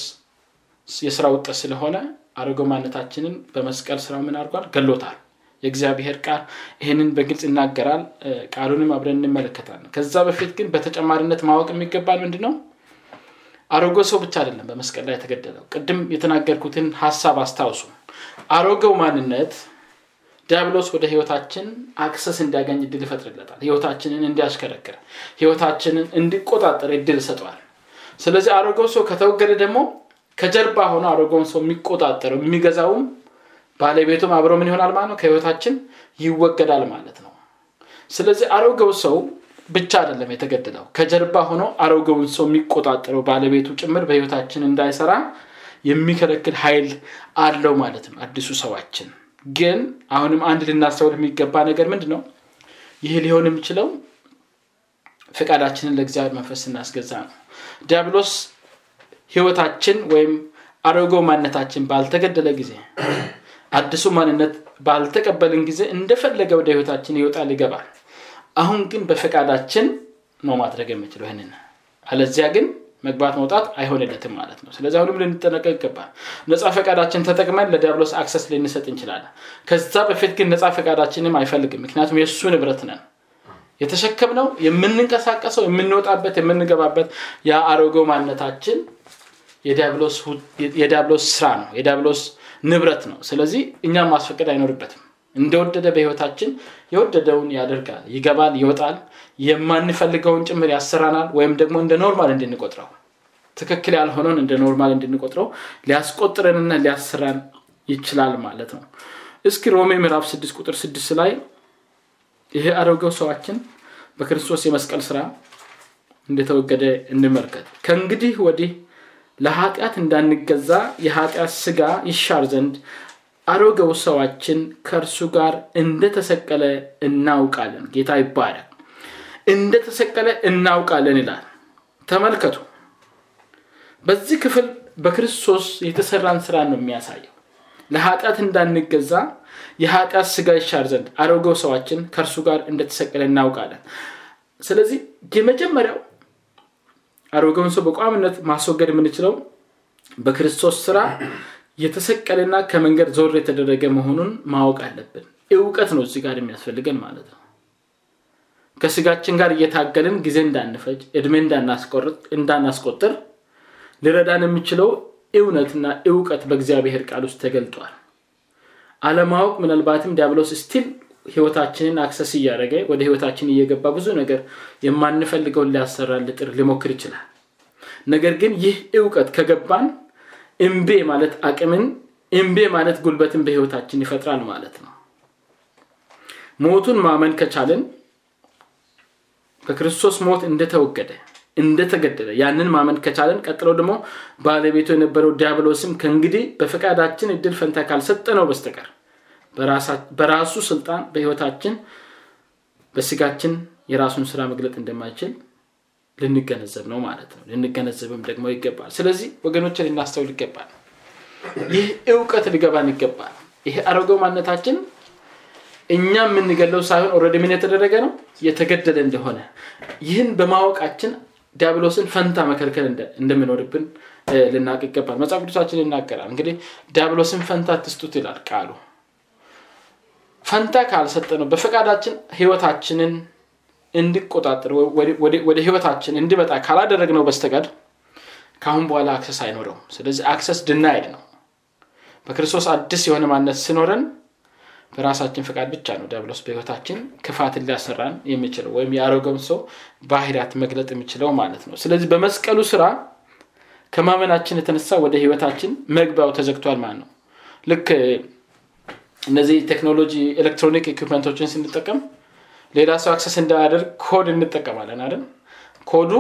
የስራ ውጠት ስለሆነ አሮጌ ማነታችንን በመስቀል ስራው ምን አድርጓል? ገሎታል። የእግዚአብሔር ቃል ይህንን በግልጽ ይናገራል። ቃሉንም አብረን እንመለከታለን። ከዛ በፊት ግን በተጨማሪነት ማወቅ የሚገባል ምንድ ነው አሮጌ ሰው ብቻ አይደለም በመስቀል ላይ የተገደለው። ቅድም የተናገርኩትን ሀሳብ አስታውሱ። አሮጌው ማንነት ዲያብሎስ ወደ ህይወታችን access እንዲያገኝ እድል ይፈጥርለታል። ህይወታችንን እንዲያሽከረክር ህይወታችንን እንዲቆጣጠር እድል ይሰጠዋል። ስለዚህ አሮጌው ሰው ከተወገደ ደግሞ ከጀርባ ሆኖ አሮጌውን ሰው የሚቆጣጠረው የሚገዛውም ባለቤቱም አብሮ ምን ይሆናል ማለት ነው? ከህይወታችን ይወገዳል ማለት ነው። ስለዚህ አሮጌው ሰው ብቻ አይደለም የተገደለው። ከጀርባ ሆኖ አሮጌውን ሰው የሚቆጣጠረው ባለቤቱ ጭምር በህይወታችን እንዳይሰራ የሚከለክል ኃይል አለው ማለት ነው አዲሱ ሰዋችን። ግን አሁንም አንድ ልናስተውል የሚገባ ነገር ምንድ ነው ይህ ሊሆን የሚችለው ፈቃዳችንን ለእግዚአብሔር መንፈስ ስናስገዛ ነው። ዲያብሎስ ህይወታችን ወይም አሮጌው ማንነታችን ባልተገደለ ጊዜ አዲሱ ማንነት ባልተቀበልን ጊዜ እንደፈለገ ወደ ህይወታችን ይወጣል ይገባል አሁን ግን በፈቃዳችን ነው ማድረግ የምችለው ይህንን አለዚያ ግን መግባት መውጣት አይሆንለትም ማለት ነው። ስለዚህ አሁንም ልንጠነቀቅ ይገባል። ነፃ ፈቃዳችን ተጠቅመን ለዲያብሎስ access ልንሰጥ እንችላለን። ከዛ በፊት ግን ነፃ ፈቃዳችንም አይፈልግም። ምክንያቱም የእሱ ንብረት ነን። የተሸከምነው የምንንቀሳቀሰው የምንወጣበት የምንገባበት የአሮጌው ማንነታችን የዲያብሎስ ስራ ነው። የዲያብሎስ ንብረት ነው። ስለዚህ እኛም ማስፈቀድ አይኖርበትም እንደወደደ በህይወታችን የወደደውን ያደርጋል ይገባል ይወጣል። የማንፈልገውን ጭምር ያሰራናል ወይም ደግሞ እንደ normal እንድንቆጥረው ትክክል ያልሆነውን እንደ normal እንድንቆጥረው ሊያስቆጥረንና ሊያሰራን ይችላል ማለት ነው። እስኪ ሮሜ ምዕራፍ 6 ቁጥር 6 ላይ ይሄ አሮጌው ሰዋችን በክርስቶስ የመስቀል ስራ እንደተወገደ እንመልከት። ከእንግዲህ ወዲህ ለኃጢአት እንዳንገዛ የኃጢአት ስጋ ይሻር ዘንድ አሮጌው ሰዋችን ከእርሱ ጋር እንደተሰቀለ እናውቃለን። ጌታ ይባላል እንደተሰቀለ እናውቃለን ይላል። ተመልከቱ። በዚህ ክፍል በክርስቶስ የተሰራን ስራ ነው የሚያሳየው። ለኃጢአት እንዳንገዛ የኃጢአት ስጋ ይሻር ዘንድ አሮጌው ሰዋችን ከእርሱ ጋር እንደተሰቀለ እናውቃለን። ስለዚህ የመጀመሪያው አሮጌውን ሰው በቋምነት ማስወገድ የምንችለው በክርስቶስ ስራ የተሰቀለና ከመንገድ ዞር የተደረገ መሆኑን ማወቅ አለብን። እውቀት ነው እዚህ ጋር የሚያስፈልገን ማለት ነው። ከስጋችን ጋር እየታገልን ጊዜ እንዳንፈጅ እድሜ እንዳናስቆጥር ሊረዳን የሚችለው እውነትና እውቀት በእግዚአብሔር ቃል ውስጥ ተገልጧል። አለማወቅ ምናልባትም ዲያብሎስ still ህይወታችንን access እያደረገ ወደ ህይወታችን እየገባ ብዙ ነገር የማንፈልገውን ሊያሰራ ሊጥር ሊሞክር ይችላል። ነገር ግን ይህ እውቀት ከገባን እምቤ ማለት አቅምን እምቤ ማለት ጉልበትን በህይወታችን ይፈጥራል ማለት ነው። ሞቱን ማመን ከቻልን በክርስቶስ ሞት እንደተወገደ እንደተገደለ ያንን ማመን ከቻለን ቀጥሎ ደግሞ ባለቤቱ የነበረው ዲያብሎስም ከእንግዲህ በፈቃዳችን እድል ፈንታ ካልሰጠነው በስተቀር በራሱ ስልጣን በህይወታችን በስጋችን የራሱን ስራ መግለጥ እንደማይችል ልንገነዘብ ነው ማለት ነው። ልንገነዘብም ደግሞ ይገባል። ስለዚህ ወገኖች ልናስተውል ይገባል። ይህ እውቀት ሊገባን ይገባል። ይሄ አሮጌው ማነታችን እኛ የምንገለው ሳይሆን ኦረዲ ምን የተደረገ ነው? የተገደለ እንደሆነ። ይህን በማወቃችን ዲያብሎስን ፈንታ መከልከል እንደምኖርብን ልናቅ ይገባል። መጽሐፍ ቅዱሳችን ይናገራል። እንግዲህ ዲያብሎስን ፈንታ ትስጡት ይላል ቃሉ። ፈንታ ካልሰጠነው በፈቃዳችን ህይወታችንን እንዲቆጣጠር ወደ ህይወታችን እንዲመጣ ካላደረግነው በስተቀር ከአሁን በኋላ access አይኖረውም። ስለዚህ access denied ነው። በክርስቶስ አዲስ የሆነ ማንነት ሲኖረን በራሳችን ፍቃድ ብቻ ነው ዲያብሎስ በህይወታችን ክፋትን ሊያሰራን የሚችለው ወይም የአሮጌውን ሰው ባህሪያት መግለጥ የሚችለው ማለት ነው። ስለዚህ በመስቀሉ ስራ ከማመናችን የተነሳ ወደ ህይወታችን መግቢያው ተዘግቷል ማለት ነው። ልክ እነዚህ ቴክኖሎጂ electronic equipment ኦችን ስንጠቀም ሌላ ሰው access እንዳያደርግ ኮድ እንጠቀማለን አይደል? ኮዱ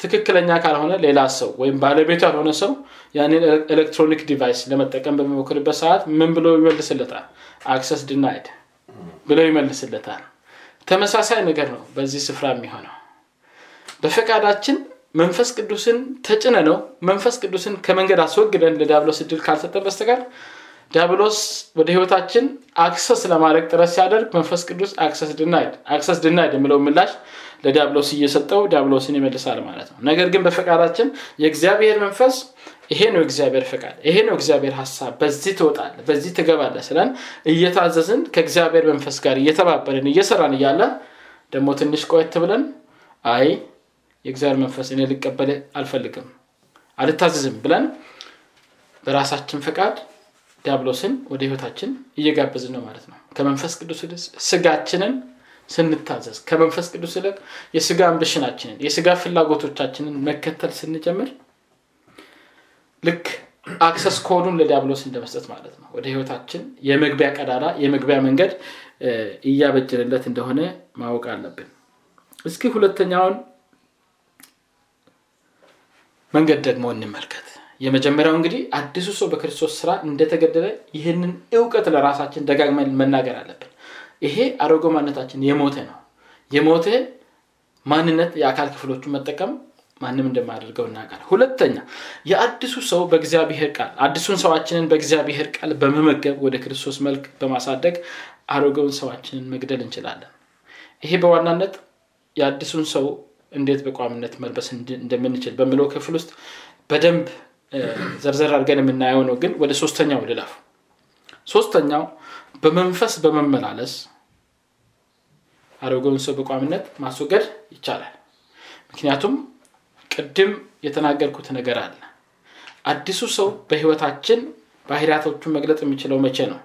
ትክክለኛ ካልሆነ ሌላ ሰው ወይም ባለቤቱ ያልሆነ ሰው ያንን electronic device ለመጠቀም በሚሞክርበት ሰዓት ምን ብሎ ይመልስለታል? access denied ብሎ ይመልስለታል። ተመሳሳይ ነገር ነው በዚህ ስፍራ የሚሆነው። በፈቃዳችን መንፈስ ቅዱስን ተጭነነው መንፈስ ቅዱስን ከመንገድ አስወግደን ለዲያብሎስ እድል ካልሰጠን በስተቀር ዲያብሎስ ወደ ህይወታችን access ለማድረግ ጥረት ሲያደርግ መንፈስ ቅዱስ access denied access denied የሚለው ምላሽ ለዲያብሎስ እየሰጠው ዲያብሎስን ይመልሳል ማለት ነው። ነገር ግን በፈቃዳችን የእግዚአብሔር መንፈስ ይሄ ነው እግዚአብሔር ፈቃድ ይሄ ነው እግዚአብሔር ሀሳብ በዚህ ትወጣለህ በዚህ ትገባለህ ሲለን እየታዘዝን ከእግዚአብሔር መንፈስ ጋር እየተባበርን እየሰራን እያለ ደግሞ ትንሽ ቆየት ብለን አይ የእግዚአብሔር መንፈስ እኔ ልቀበል አልፈልግም አልታዘዝም ብለን በራሳችን ፈቃድ ዲያብሎስን ወደ ህይወታችን እየጋበዝን ነው ማለት ነው። ከመንፈስ ቅዱስ ስጋችንን ስንታዘዝ ከመንፈስ ቅዱስ ይልቅ የስጋ ambition ኣችንን የስጋ ፍላጎቶቻችንን መከተል ስንጀምር ልክ access code ኡን ለዲያብሎስ እንደመስጠት ማለት ነው። ወደ ህይወታችን የመግቢያ ቀዳዳ የመግቢያ መንገድ እያበጀንለት እንደሆነ ማወቅ አለብን። እስኪ ሁለተኛውን መንገድ ደግሞ እንመልከት የመጀመሪያው እንግዲህ አዲሱ ሰው በክርስቶስ ስራ እንደተገደለ ይህንን እውቀት ለራሳችን ደጋግመን መናገር አለብን። ይሄ አሮጌ ማንነታችን የሞተ ነው። የሞተ ማንነት የአካል ክፍሎቹን መጠቀም ማንም እንደማያደርገው እናቃል ሁለተኛ የአዲሱ ሰው በእግዚአብሔር ቃል አዲሱን ሰዋችንን በእግዚአብሔር ቃል በመመገብ ወደ ክርስቶስ መልክ በማሳደግ አሮጌውን ሰዋችንን መግደል እንችላለን። ይሄ በዋናነት የአዲሱን ሰው እንዴት በቋምነት መልበስ እንደምንችል በሚለው ክፍል ውስጥ በደንብ ዘርዘር አድርገን የምናየው ነው። ግን ወደ ሶስተኛው ልለፍ። ሶስተኛው በመንፈስ በመመላለስ አሮጌውን ሰው በቋምነት ማስወገድ ይቻላል። ምክንያቱም ቅድም የተናገርኩት ነገር አለ። አዲሱ ሰው በህይወታችን ባህሪያቶቹን መግለጥ የሚችለው መቼ ነው?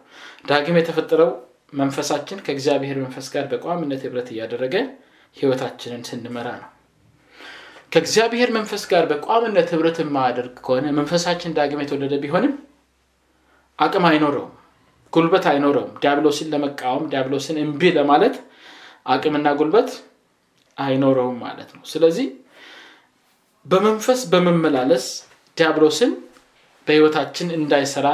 ዳግም የተፈጠረው መንፈሳችን ከእግዚአብሔር መንፈስ ጋር በቋምነት ህብረት እያደረገ ህይወታችንን ስንመራ ነው ከእግዚአብሔር መንፈስ ጋር በቋምነት ህብረት የማያደርግ ከሆነ መንፈሳችን ዳግም የተወለደ ቢሆንም አቅም አይኖረውም ጉልበት አይኖረውም። ዲያብሎስን ለመቃወም ዲያብሎስን እምቢ ለማለት አቅምና ጉልበት አይኖረውም ማለት ነው። ስለዚህ በመንፈስ በመመላለስ ዲያብሎስን በህይወታችን እንዳይሰራ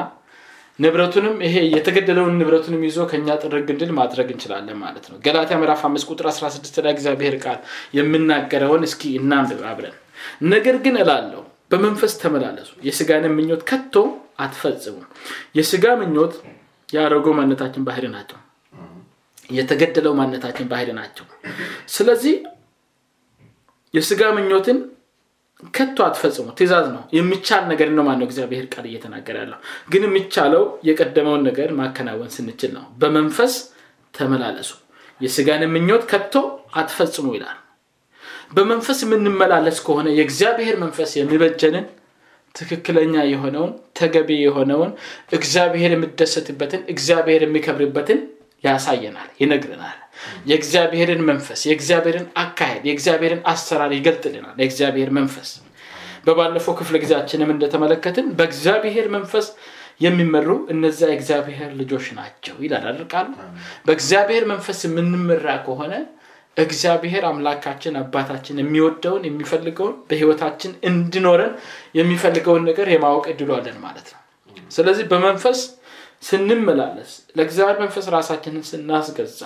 ንብረቱንም ይሄ የተገደለውን ንብረቱንም ይዞ ከኛ ጥርግ እንድል ማድረግ እንችላለን ማለት ነው። ገላትያ ምዕራፍ 5 ቁጥር 16 ላይ እግዚአብሔር ቃል የምናገረውን እስኪ እናንብብ አብረን። ነገር ግን እላለሁ በመንፈስ ተመላለሱ። የስጋን ምኞት ከቶ አትፈጽሙ የስጋ ምኞት የአረጎ ማነታችን ባህሪ ናቸው። የተገደለው ማነታችን ባህሪ ናቸው። ስለዚህ የስጋ ምኞትን ከቶ አትፈጽሙ። ትእዛዝ ነው። የሚቻል ነገር ነው? ማነው እግዚአብሔር ቃል እየተናገረ ያለው። ግን የሚቻለው የቀደመውን ነገር ማከናወን ስንችል ነው። በመንፈስ ተመላለሱ። የስጋን ምኞት ከቶ አትፈጽሙ ይላል። በመንፈስ የምንመላለስ ከሆነ የእግዚአብሔር መንፈስ የሚበጀንን ትክክለኛ የሆነውን ተገቢ የሆነውን እግዚአብሔር የሚደሰትበትን እግዚአብሔር የሚከብርበትን ያሳየናል ይነግረናል የእግዚአብሔርን መንፈስ የእግዚአብሔርን አካሄድ የእግዚአብሔርን አሰራር ይገልጥልናል። የእግዚአብሔር መንፈስ በባለፈው ክፍለ ጊዜያችንም እንደተመለከትን በእግዚአብሔር መንፈስ የሚመሩ እነዚያ የእግዚአብሔር ልጆች ናቸው ይላል አድርቃሉ በእግዚአብሔር መንፈስ የምንመራ ከሆነ እግዚአብሔር አምላካችን አባታችን የሚወደውን የሚፈልገውን በህይወታችን እንዲኖረን የሚፈልገውን ነገር የማወቅ እድሉ አለን ማለት ነው። ስለዚህ በመንፈስ ስንመላለስ ለእግዚአብሔር መንፈስ ራሳችንን ስናስገዛ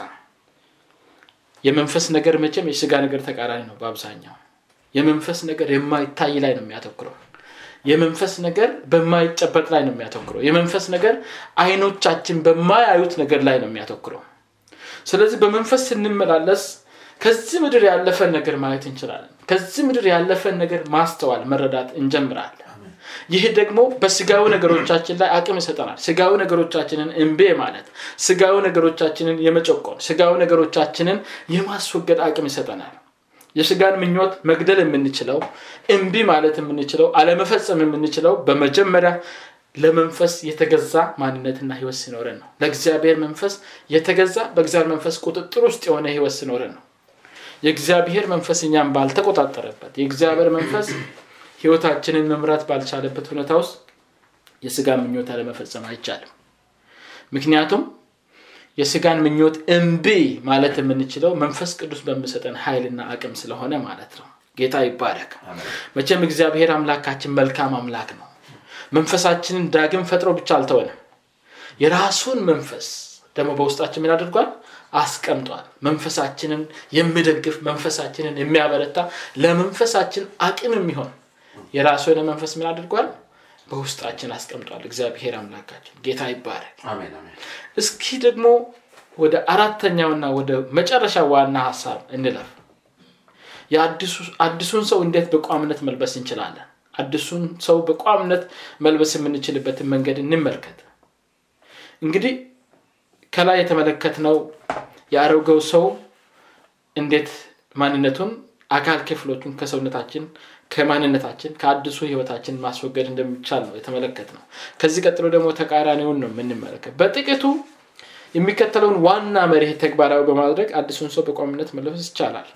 የመንፈስ ነገር መቼም የስጋ ነገር ተቃራኒ ነው በአብዛኛው። የመንፈስ ነገር የማይታይ ላይ ነው የሚያተኩረው። የመንፈስ ነገር በማይጨበጥ ላይ ነው የሚያተኩረው። የመንፈስ ነገር አይኖቻችን በማያዩት ነገር ላይ ነው የሚያተኩረው። ስለዚህ በመንፈስ ስንመላለስ ከዚህ ምድር ያለፈን ነገር ማየት እንችላለን። ከዚህ ምድር ያለፈን ነገር ማስተዋል መረዳት እንጀምራለን ይህ ደግሞ በስጋዊ ነገሮቻችን ላይ አቅም ይሰጠናል። ስጋዊ ነገሮቻችንን እምቤ ማለት ስጋዊ ነገሮቻችንን የመጨቆን ስጋዊ ነገሮቻችንን የማስወገድ አቅም ይሰጠናል። የስጋን ምኞት መግደል የምንችለው እምቢ ማለት የምንችለው አለመፈጸም የምንችለው በመጀመሪያ ለመንፈስ የተገዛ ማንነትና ህይወት ሲኖረን ነው። ለእግዚአብሔር መንፈስ የተገዛ በእግዚአብሔር መንፈስ ቁጥጥር ውስጥ የሆነ ህይወት ሲኖረን ነው። የእግዚአብሔር መንፈስ እኛም ባልተቆጣጠረበት የእግዚአብሔር መንፈስ ህይወታችንን መምራት ባልቻለበት ሁኔታ ውስጥ የስጋ ምኞት አለመፈጸም አይቻልም። ምክንያቱም የስጋን ምኞት እምቢ ማለት የምንችለው መንፈስ ቅዱስ በምሰጠን ኃይልና አቅም ስለሆነ ማለት ነው። ጌታ ይባረክ። መቼም እግዚአብሔር አምላካችን መልካም አምላክ ነው። መንፈሳችንን ዳግም ፈጥሮ ብቻ አልተወንም። የራሱን መንፈስ ደግሞ በውስጣችን ምን አድርጓል? አስቀምጧል። መንፈሳችንን የሚደግፍ መንፈሳችንን የሚያበረታ ለመንፈሳችን አቅም የሚሆን የራሱ የሆነ መንፈስ ምን አድርጓል? በውስጣችን አስቀምጧል። እግዚአብሔር አምላካችን ጌታ ይባረክ። እስኪ ደግሞ ወደ አራተኛውና ወደ መጨረሻ ዋና ሀሳብ እንለፍ። አዲሱን ሰው እንዴት በቋምነት መልበስ እንችላለን? አዲሱን ሰው በቋምነት መልበስ የምንችልበትን መንገድ እንመልከት። እንግዲህ ከላይ የተመለከትነው የአሮገው ሰው እንዴት ማንነቱን አካል ክፍሎቹን ከሰውነታችን ከማንነታችን ከአዲሱ ህይወታችን ማስወገድ እንደሚቻል ነው የተመለከት ነው ከዚህ ቀጥሎ ደግሞ ተቃራኒውን ነው የምንመለከት። በጥቂቱ የሚከተለውን ዋና መሪህ ተግባራዊ በማድረግ አዲሱን ሰው በቋሚነት መለበስ ይቻላል።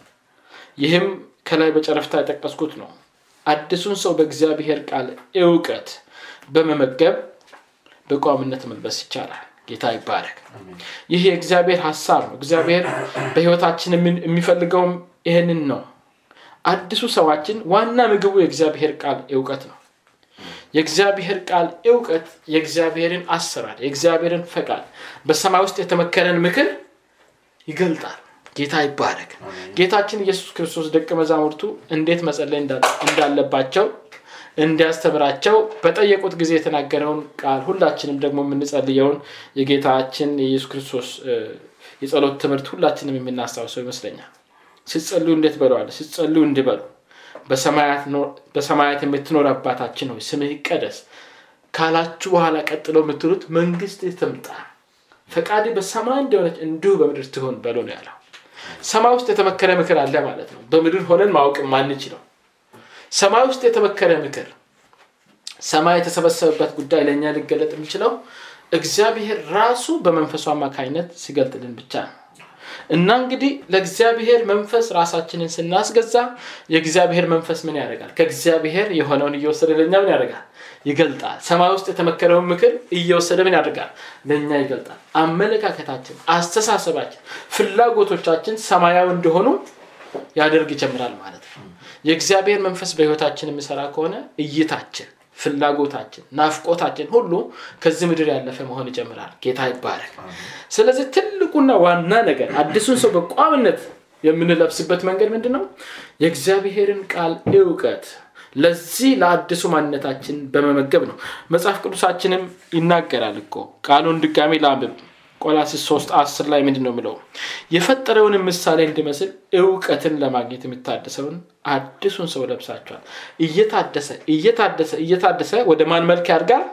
ይህም ከላይ በጨረፍታ የጠቀስኩት ነው። አዲሱን ሰው በእግዚአብሔር ቃል እውቀት በመመገብ በቋምነት መልበስ ይቻላል። ጌታ ይባረክ። ይህ የእግዚአብሔር ሀሳብ ነው። እግዚአብሔር በህይወታችን የሚፈልገውም ይህንን ነው አዲሱ ሰዋችን ዋና ምግቡ የእግዚአብሔር ቃል እውቀት ነው። የእግዚአብሔር ቃል እውቀት የእግዚአብሔርን አሰራር የእግዚአብሔርን ፈቃድ በሰማይ ውስጥ የተመከረን ምክር ይገልጣል። ጌታ ይባረክ። ጌታችን ኢየሱስ ክርስቶስ ደቀ መዛሙርቱ እንዴት መጸለይ እንዳለባቸው እንዲያስተምራቸው በጠየቁት ጊዜ የተናገረውን ቃል ሁላችንም ደግሞ የምንጸልየውን የጌታችን የኢየሱስ ክርስቶስ የጸሎት ትምህርት ሁላችንም የምናስታውሰው ይመስለኛል ሲጸልዩ እንዴት በለዋል ሲጸልዩ እንዲበሉ በሰማያት የምትኖር አባታችን ሆይ ስምህ ይቀደስ። ካላችሁ በኋላ ቀጥለው የምትሉት መንግስት ትምጣ። ፈቃድ በሰማይ እንደሆነች እንዲሁ በምድር ትሆን በሎ ነው ያለው። ሰማይ ውስጥ የተመከረ ምክር አለ ማለት ነው። በምድር ሆነን ማወቅ ማንችለው ሰማይ ውስጥ የተመከረ ምክር። ሰማይ የተሰበሰበበት ጉዳይ ለእኛ ሊገለጥ የሚችለው እግዚአብሔር ራሱ በመንፈሱ አማካኝነት ሲገልጥልን ብቻ ነው እና እንግዲህ ለእግዚአብሔር መንፈስ ራሳችንን ስናስገዛ የእግዚአብሔር መንፈስ ምን ያደርጋል? ከእግዚአብሔር የሆነውን እየወሰደ ለእኛ ምን ያደርጋል? ይገልጣል። ሰማይ ውስጥ የተመከረውን ምክር እየወሰደ ምን ያደርጋል? ለእኛ ይገልጣል። አመለካከታችን አስተሳሰባችን ፍላጎቶቻችን ሰማያዊ እንደሆኑ ያደርግ ይጀምራል ማለት ነው። የእግዚአብሔር መንፈስ በህይወታችን የሚሰራ ከሆነ እይታችን ፍላጎታችን ናፍቆታችን ሁሉ ከዚህ ምድር ያለፈ መሆን ይጀምራል። ጌታ ይባረክ። ስለዚህ ትልቁና ዋና ነገር አዲሱን ሰው በቋምነት የምንለብስበት መንገድ ምንድን ነው የእግዚአብሔርን ቃል እውቀት። ለዚህ ለአዲሱ ማንነታችን በመመገብ ነው። መጽሐፍ ቅዱሳችንም ይናገራል እኮ ቃሉን ድጋሚ ለአንብብ ቆላሲስ 3 10 ላይ ምንድን ነው ምለው የፈጠረውን ምሳሌ እንዲመስል እውቀትን ለማግኘት የሚታደሰውን አዲሱን ሰው ለብሳቸዋል እየታደሰ እየታደሰ እየታደሰ ወደ ማን መልክ ያድጋል?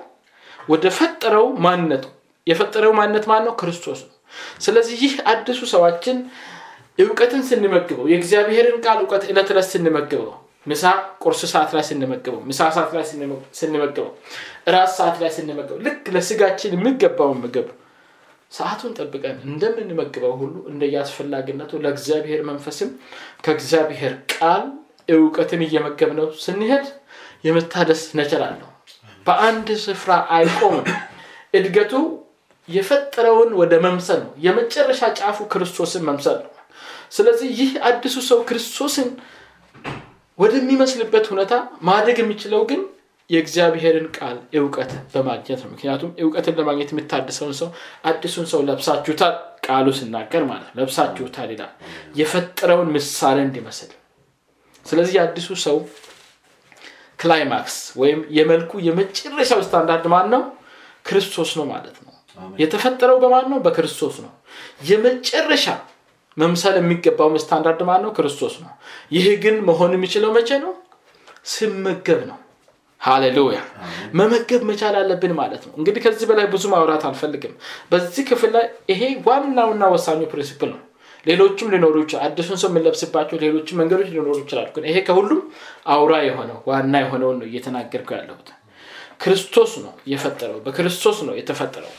ወደ ፈጠረው ማንነቱ። የፈጠረው ማንነት ማን ነው ክርስቶስ ነው። ስለዚህ ይህ አዲሱ ሰዋችን እውቀትን ስንመግበው የእግዚአብሔርን ቃል እውቀት እለት ዕለት ስንመግበው ምሳ ቁርስ ሰዓት ላይ ስንመግበው ምሳ ሰዓት ላይ ስንመግበው ራስ ሰዓት ላይ ስንመግበው ልክ ለስጋችን የሚገባውን ምግብ ሰዓቱን ጠብቀን እንደምንመግበው ሁሉ እንደየአስፈላጊነቱ ለእግዚአብሔር መንፈስም ከእግዚአብሔር ቃል እውቀትን እየመገብ ነው ስንሄድ የመታደስ ነቸር በአንድ ስፍራ አይቆምም። እድገቱ የፈጠረውን ወደ መምሰል ነው። የመጨረሻ ጫፉ ክርስቶስን መምሰል ነው። ስለዚህ ይህ አዲሱ ሰው ክርስቶስን ወደሚመስልበት ሁኔታ ማደግ የሚችለው ግን የእግዚአብሔርን ቃል እውቀት በማግኘት ነው። ምክንያቱም እውቀትን ለማግኘት የሚታደሰውን ሰው አዲሱን ሰው ለብሳችሁታል ቃሉ ሲናገር ማለት ለብሳችሁታል ይላል። የፈጠረውን ምሳሌ እንዲመስል። ስለዚህ የአዲሱ ሰው climax ወይም የመልኩ የመጨረሻው ስታንዳርድ ማን ነው ክርስቶስ ነው ማለት ነው። የተፈጠረው በማን ነው? በክርስቶስ ነው። የመጨረሻ መምሰል የሚገባው ስታንዳርድ ማን ነው ክርስቶስ ነው። ይህ ግን መሆን የሚችለው መቼ ነው? ስመገብ ነው ሃሌሉያ። መመገብ መቻል አለብን ማለት ነው። እንግዲህ ከዚህ በላይ ብዙ ማውራት አልፈልግም። በዚህ ክፍል ላይ ይሄ ዋናውና ወሳኙ principle ነው። ሌሎችም ሊኖሩ ይችላል አዲሱን ሰው የምንለብስባቸው ሌሎችም መንገዶች ሊኖሩ ይችላሉ። ግን ይሄ ከሁሉም አውራ የሆነው ዋና የሆነውን ነው እየተናገርኩ ያለሁት። ክርስቶስ ነው የፈጠረው። በክርስቶስ ነው የተፈጠረው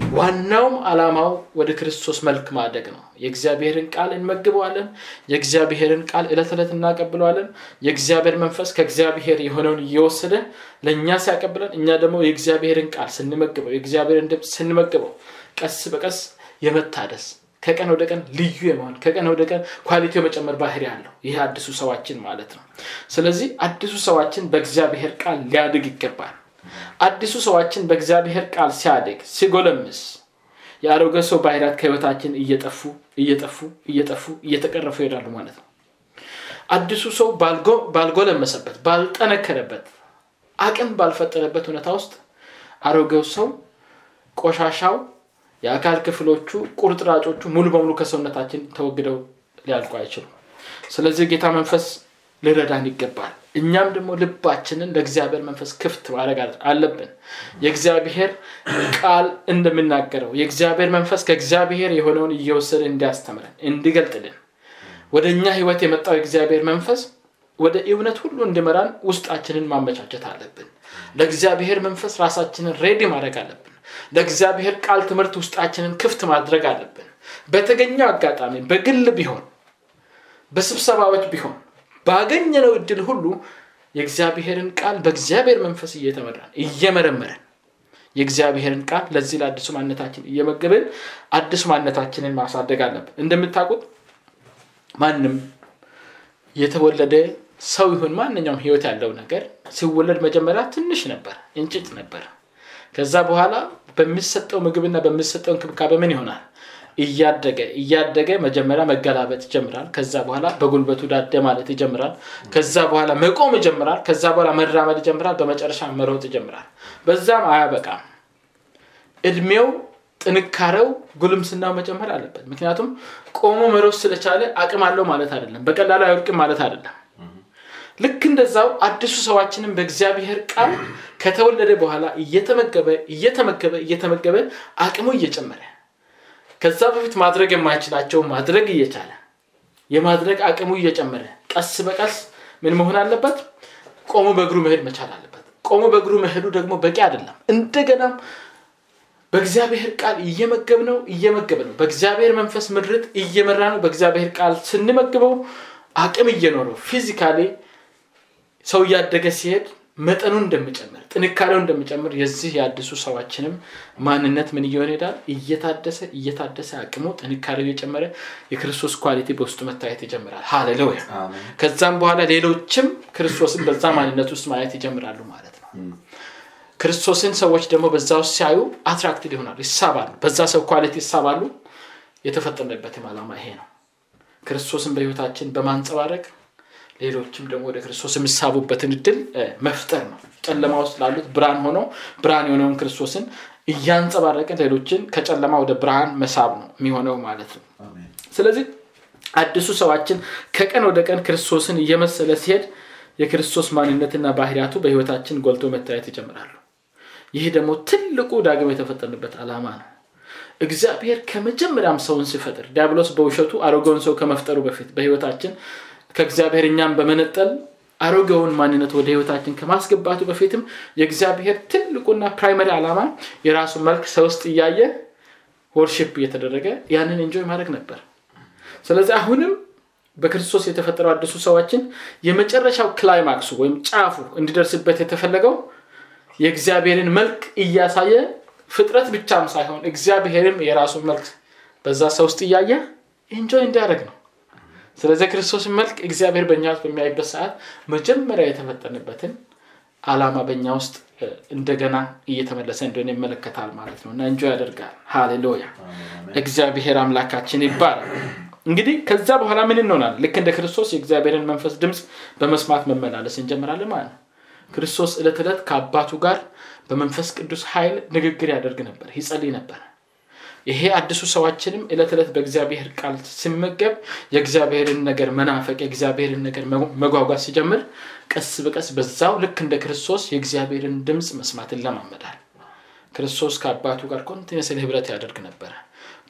ዋናውም አላማው ወደ ክርስቶስ መልክ ማደግ ነው። የእግዚአብሔርን ቃል እንመግበዋለን የእግዚአብሔርን ቃል እለት ዕለት እናቀብለዋለን የእግዚአብሔር መንፈስ ከእግዚአብሔር የሆነውን እየወሰደ ለእኛ ሲያቀብለን እኛ ደግሞ የእግዚአብሔርን ቃል ስንመግበው የእግዚአብሔርን ድምፅ ስንመግበው ቀስ በቀስ የመታደስ ከቀን ወደ ቀን ልዩ የመሆን ከቀን ወደ ቀን ኳሊቲ የመጨመር ባህሪ አለው። ይህ አዲሱ ሰዋችን ማለት ነው። ስለዚህ አዲሱ ሰዋችን በእግዚአብሔር ቃል ሊያድግ ይገባል አዲሱ ሰዋችን በእግዚአብሔር ቃል ሲያድግ ሲጎለምስ የአሮገ ሰው ባህሪያት ከህይወታችን እየጠፉ እየጠፉ እየጠፉ እየተቀረፉ ይሄዳሉ ማለት ነው። አዲሱ ሰው ባልጎለመሰበት ባልጠነከረበት አቅም ባልፈጠረበት ሁኔታ ውስጥ አሮጌው ሰው ቆሻሻው የአካል ክፍሎቹ ቁርጥራጮቹ ሙሉ በሙሉ ከሰውነታችን ተወግደው ሊያልቁ አይችሉም። ስለዚህ ጌታ መንፈስ ልረዳን ይገባል እኛም ደግሞ ልባችንን ለእግዚአብሔር መንፈስ ክፍት ማድረግ አለብን። የእግዚአብሔር ቃል እንደምናገረው የእግዚአብሔር መንፈስ ከእግዚአብሔር የሆነውን እየወሰደ እንዲያስተምረን እንዲገልጥልን ወደ እኛ ህይወት የመጣው የእግዚአብሔር መንፈስ ወደ እውነት ሁሉ እንዲመራን ውስጣችንን ማመቻቸት አለብን። ለእግዚአብሔር መንፈስ ራሳችንን ሬዲ ማድረግ አለብን። ለእግዚአብሔር ቃል ትምህርት ውስጣችንን ክፍት ማድረግ አለብን። በተገኘው አጋጣሚ በግል ቢሆን በስብሰባዎች ቢሆን ባገኘነው እድል ሁሉ የእግዚአብሔርን ቃል በእግዚአብሔር መንፈስ እየተመራን እየመረመረን የእግዚአብሔርን ቃል ለዚህ ለአዲሱ ማነታችን እየመገብን አዲሱ ማነታችንን ማሳደግ አለብን። እንደምታውቁት ማንም የተወለደ ሰው ይሁን ማንኛውም ህይወት ያለው ነገር ሲወለድ መጀመሪያ ትንሽ ነበር እንጭጭ ነበር። ከዛ በኋላ በሚሰጠው ምግብና በሚሰጠው እንክብካቤ ምን ይሆናል እያደገ እያደገ መጀመሪያ መገላበጥ ይጀምራል። ከዛ በኋላ በጉልበቱ ዳደ ማለት ይጀምራል። ከዛ በኋላ መቆም ይጀምራል። ከዛ በኋላ መራመድ ይጀምራል። በመጨረሻ መሮጥ ይጀምራል። በዛም አያበቃም። እድሜው ጥንካሬው ጉልምስናው መጨመር አለበት። ምክንያቱም ቆሞ መሮጥ ስለቻለ አቅም አለው ማለት አይደለም። በቀላሉ አይወድቅም ማለት አይደለም። ልክ እንደዛው አዲሱ ሰዋችንም በእግዚአብሔር ቃል ከተወለደ በኋላ እየተመገበ እየተመገበ እየተመገበ አቅሙ እየጨመረ ከዛ በፊት ማድረግ የማይችላቸው ማድረግ እየቻለ የማድረግ አቅሙ እየጨመረ ቀስ በቀስ ምን መሆን አለበት? ቆሞ በእግሩ መሄድ መቻል አለበት። ቆሞ በእግሩ መሄዱ ደግሞ በቂ አይደለም። እንደገናም በእግዚአብሔር ቃል እየመገብ ነው እየመገብ ነው በእግዚአብሔር መንፈስ ምድርት እየመራ ነው በእግዚአብሔር ቃል ስንመግበው አቅም እየኖረው physically ሰው እያደገ ሲሄድ መጠኑ እንደሚጨምር ጥንካሬው እንደሚጨምር የዚህ የአዲሱ ሰዋችንም ማንነት ምን እየሆነ ይሄዳል? እየታደሰ እየታደሰ አቅሙ ጥንካሬው እየጨመረ የክርስቶስ quality በውስጡ መታየት ይጀምራል። ሃሌሉያ! ከዛም በኋላ ሌሎችም ክርስቶስን በዛ ማንነት ውስጥ ማየት ይጀምራሉ ማለት ነው። ክርስቶስን ሰዎች ደግሞ በዛ ውስጥ ሲያዩ attracted ይሆናሉ ይሳባሉ። በዛ ሰው quality ይሳባሉ። የተፈጠነበትም ዓላማ ይሄ ነው። ክርስቶስን በህይወታችን በማንጸባረቅ ሌሎችም ደግሞ ወደ ክርስቶስ የሚሳቡበትን እድል መፍጠር ነው። ጨለማ ውስጥ ላሉት ብርሃን ሆኖ ብርሃን የሆነውን ክርስቶስን እያንጸባረቅን ሌሎችን ከጨለማ ወደ ብርሃን መሳብ ነው የሚሆነው ማለት ነው። ስለዚህ አዲሱ ሰዋችን ከቀን ወደ ቀን ክርስቶስን እየመሰለ ሲሄድ የክርስቶስ ማንነትና ባህሪያቱ በህይወታችን ጎልቶ መታየት ይጀምራሉ። ይህ ደግሞ ትልቁ ዳግም የተፈጠርንበት ዓላማ ነው። እግዚአብሔር ከመጀመሪያም ሰውን ሲፈጥር ዲያብሎስ በውሸቱ አሮጌውን ሰው ከመፍጠሩ በፊት በህይወታችን ከእግዚአብሔር እኛም በመነጠል አሮጌውን ማንነት ወደ ህይወታችን ከማስገባቱ በፊትም የእግዚአብሔር ትልቁና primary ዓላማ የራሱ መልክ ሰው ውስጥ እያየ worship እየተደረገ ያንን enjoy ማድረግ ነበር። ስለዚህ አሁንም በክርስቶስ የተፈጠረው አዲሱ ሰዋችን የመጨረሻው climax ኡ ወይም ጫፉ እንዲደርስበት የተፈለገው የእግዚአብሔርን መልክ እያሳየ ፍጥረት ብቻም ሳይሆን እግዚአብሔርም የራሱ መልክ በዛ ሰው ውስጥ እያየ enjoy እንዲያደርግ ነው ስለዚህ ክርስቶስን መልክ እግዚአብሔር በእኛ ውስጥ በሚያይበት ሰዓት መጀመሪያ የተፈጠርንበትን አላማ በእኛ ውስጥ እንደገና እየተመለሰ እንደሆነ ይመለከታል ማለት ነው። እና enjoy ያደርጋል። ሃሌሉያ! እግዚአብሔር አምላካችን ይባላል እንግዲህ ከዛ በኋላ ምን እንሆናለን ልክ እንደ ክርስቶስ የእግዚአብሔርን መንፈስ ድምፅ በመስማት መመላለስ እንጀምራለን ማለት ነው። ክርስቶስ እለት ዕለት ከአባቱ ጋር በመንፈስ ቅዱስ ኃይል ንግግር ያደርግ ነበር ይጸልይ ነበር ይሄ አዲሱ ሰዋችንም እለት ዕለት በእግዚአብሔር ቃል ሲመገብ የእግዚአብሔርን ነገር መናፈቅ የእግዚአብሔርን ነገር መጓጓዝ ሲጀምር ቀስ በቀስ በዛው ልክ እንደ ክርስቶስ የእግዚአብሔርን ድምፅ መስማት ይለማመዳል ክርስቶስ ከአባቱ ጋር ኮንቲነስን ህብረት ያደርግ ነበረ።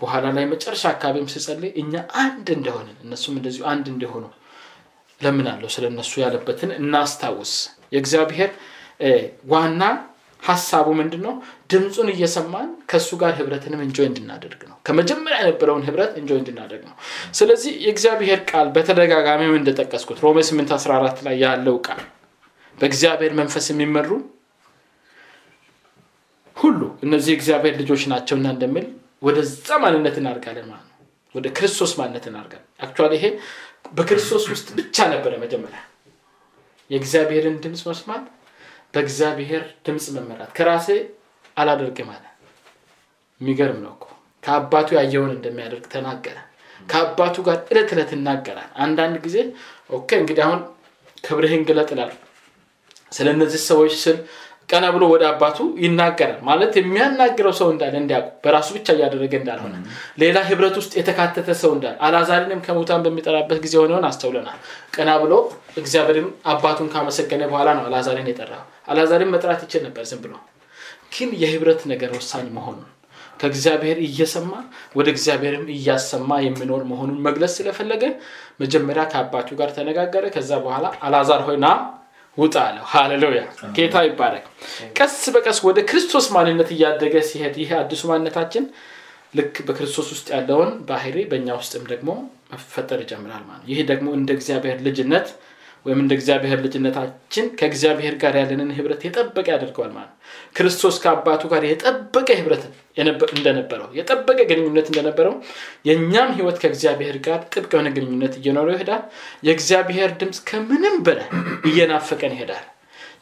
በኋላ ላይ መጨረሻ አካባቢም ሲጸልይ እኛ አንድ እንደሆንን እነሱም እንደዚሁ አንድ እንደሆኑ ለምናለሁ ስለ እነሱ ያለበትን እናስታውስ። የእግዚአብሔር ዋና ሀሳቡ ምንድን ነው ድምፁን እየሰማን ከእሱ ጋር ህብረትንም እንጆይ እንድናደርግ ነው። ከመጀመሪያ የነበረውን ህብረት እንጆይ እንድናደርግ ነው። ስለዚህ የእግዚአብሔር ቃል በተደጋጋሚም እንደጠቀስኩት ሮሜ 8 14 ላይ ያለው ቃል በእግዚአብሔር መንፈስ የሚመሩ ሁሉ እነዚህ እግዚአብሔር ልጆች ናቸውና እንደሚል ወደዛ ማንነት እናድጋለን ማለት ነው። ወደ ክርስቶስ ማንነት እናድጋለን actually ይሄ በክርስቶስ ውስጥ ብቻ ነበረ መጀመሪያ የእግዚአብሔርን ድምፅ መስማት በእግዚአብሔር ድምፅ መመራት። ከራሴ አላደርግም አለ። የሚገርም ነው እኮ። ከአባቱ ያየውን እንደሚያደርግ ተናገረ። ከአባቱ ጋር እለት እለት ይናገራል። አንዳንድ ጊዜ okay እንግዲህ አሁን ክብርህን ግለጥ ስለ እነዚህ ሰዎች ስል ቀና ብሎ ወደ አባቱ ይናገራል። ማለት የሚያናግረው ሰው እንዳለ እንዲያውቁ በራሱ ብቻ እያደረገ እንዳልሆነ። ሌላ ህብረት ውስጥ የተካተተ ሰው እንዳለ አላዛርንም ከሙታን በሚጠራበት ጊዜ ሆነውን አስተውለናል። ቀና ብሎ እግዚአብሔርን አባቱን ካመሰገነ በኋላ ነው አላዛርን የጠራው አላዛርን መጥራት ይችል ነበር ዝም ብሎ። ግን የህብረት ነገር ወሳኝ መሆኑን ከእግዚአብሔር እየሰማ ወደ እግዚአብሔርም እያሰማ የሚኖር መሆኑን መግለጽ ስለፈለገ መጀመሪያ ከአባቱ ጋር ተነጋገረ። ከዛ በኋላ አላዛር ሆይ ና ውጣ አለው። ሃሌሉያ! ጌታ ይባረክ። ቀስ በቀስ ወደ ክርስቶስ ማንነት እያደገ ሲሄድ ይህ አዲሱ ማንነታችን ልክ በክርስቶስ ውስጥ ያለውን ባህሪ በእኛ ውስጥም ደግሞ መፈጠር ይጀምራል ማለት ይህ ደግሞ እንደ እግዚአብሔር ልጅነት ወይም እንደ እግዚአብሔር ልጅነታችን ከእግዚአብሔር ጋር ያለንን ህብረት የጠበቀ ያደርገዋል ማለት ክርስቶስ ከአባቱ ጋር የጠበቀ ህብረት እንደነበረው የጠበቀ ግንኙነት እንደነበረው የእኛም ህይወት ከእግዚአብሔር ጋር ጥብቅ የሆነ ግንኙነት እየኖረው ይሄዳል። የእግዚአብሔር ድምፅ ከምንም በላይ እየናፈቀን ይሄዳል።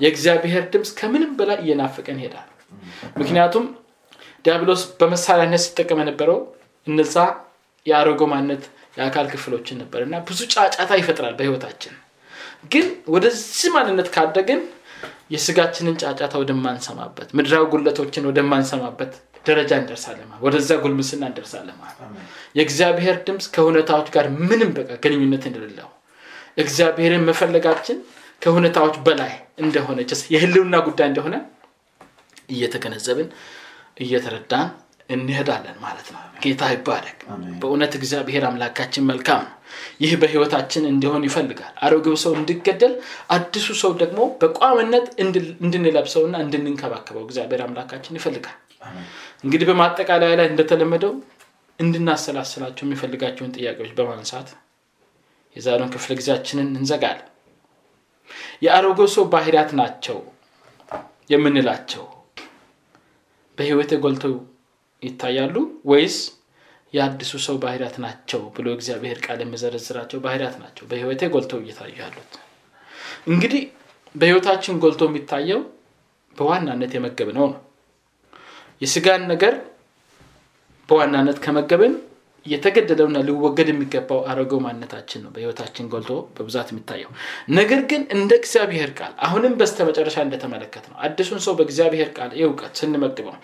የእግዚአብሔር ድምፅ ከምንም በላይ እየናፈቀን ይሄዳል። ምክንያቱም ዲያብሎስ በመሳሪያነት ሲጠቀም የነበረው እነዛ የአሮጎ ማነት የአካል ክፍሎችን ነበር እና ብዙ ጫጫታ ይፈጥራል በህይወታችን ግን ወደዚህ ማንነት ካደግን የስጋችንን ጫጫታ ወደማንሰማበት ምድራዊ ጉለቶችን ወደማንሰማበት ደረጃ እንደርሳለን ወደዛ ጉልምስና እንደርሳለን የእግዚአብሔር ድምፅ ከሁኔታዎች ጋር ምንም በቃ ግንኙነት እንደሌለው እግዚአብሔርን መፈለጋችን ከሁኔታዎች በላይ እንደሆነ የህልውና ጉዳይ እንደሆነ እየተገነዘብን እየተረዳን እንሄዳለን ማለት ነው። ጌታ ይባረክ። በእውነት እግዚአብሔር አምላካችን መልካም ነው ይህ በህይወታችን እንዲሆን ይፈልጋል። አሮጌው ሰው እንዲገደል አዲሱ ሰው ደግሞ በቋምነት እንድንለብሰውና እንድንንከባከበው እግዚአብሔር አምላካችን ይፈልጋል። እንግዲህ በማጠቃለያ ላይ እንደተለመደው እንድናሰላስላቸው የሚፈልጋቸውን ጥያቄዎች በማንሳት የዛሬውን ክፍለ ጊዜያችንን እንዘጋለን። የአሮጌው ሰው ባህሪያት ናቸው የምንላቸው በህይወት ጎልተው ይታያሉ ወይስ የአዲሱ ሰው ባህሪያት ናቸው ብሎ እግዚአብሔር ቃል የሚዘረዝራቸው ባህሪያት ናቸው። በህይወቴ ጎልተው እየታዩ ያሉት እንግዲህ በህይወታችን ጎልቶ የሚታየው በዋናነት የመገብ ነው። ነው የስጋን ነገር በዋናነት ከመገብን የተገደለውና ሊወገድ የሚገባው አሮጌው ማንነታችን ነው በህይወታችን ጎልቶ በብዛት የሚታየው። ነገር ግን እንደ እግዚአብሔር ቃል አሁንም በስተ መጨረሻ እንደተመለከትነው አዲሱን ሰው በእግዚአብሔር ቃል እውቀት ስንመግበው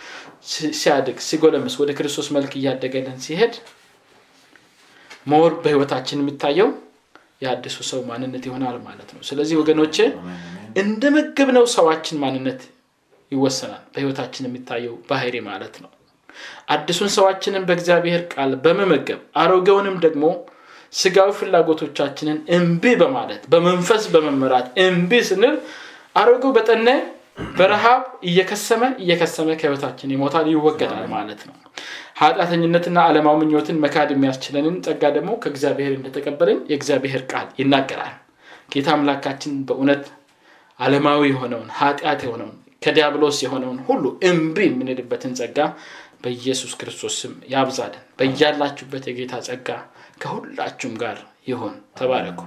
ሲያድግ ሲጎለምስ ወደ ክርስቶስ መልክ እያደገልን ሲሄድ more በህይወታችን የሚታየው የአዲሱ ሰው ማንነት ይሆናል ማለት ነው። ስለዚህ ወገኖቼ እንደ መገብነው ሰዋችን ማንነት ይወሰናል በህይወታችን የሚታየው ባህሪ ማለት ነው አዲሱን ሰዋችንን በእግዚአብሔር ቃል በመመገብ አሮጌውንም ደግሞ ስጋዊ ፍላጎቶቻችንን እምቢ በማለት በመንፈስ በመመራት እምቢ ስንል አሮጌው በጠነ በረሃብ እየከሰመ እየከሰመ ከህይወታችን ይሞታል ይወገዳል ማለት ነው። ኃጢአተኝነትና አለማዊ ምኞትን መካድ የሚያስችለንን ጸጋ ደግሞ ከእግዚአብሔር እንደተቀበልን የእግዚአብሔር ቃል ይናገራል። ጌታ አምላካችን በእውነት አለማዊ የሆነውን ኃጢአት የሆነውን ከዲያብሎስ የሆነውን ሁሉ እምቢ የምንልበትን ጸጋ በኢየሱስ ክርስቶስ ስም ያብዛልን በያላችሁበት የጌታ ጸጋ ከሁላችሁም ጋር ይሁን። ተባረኩ።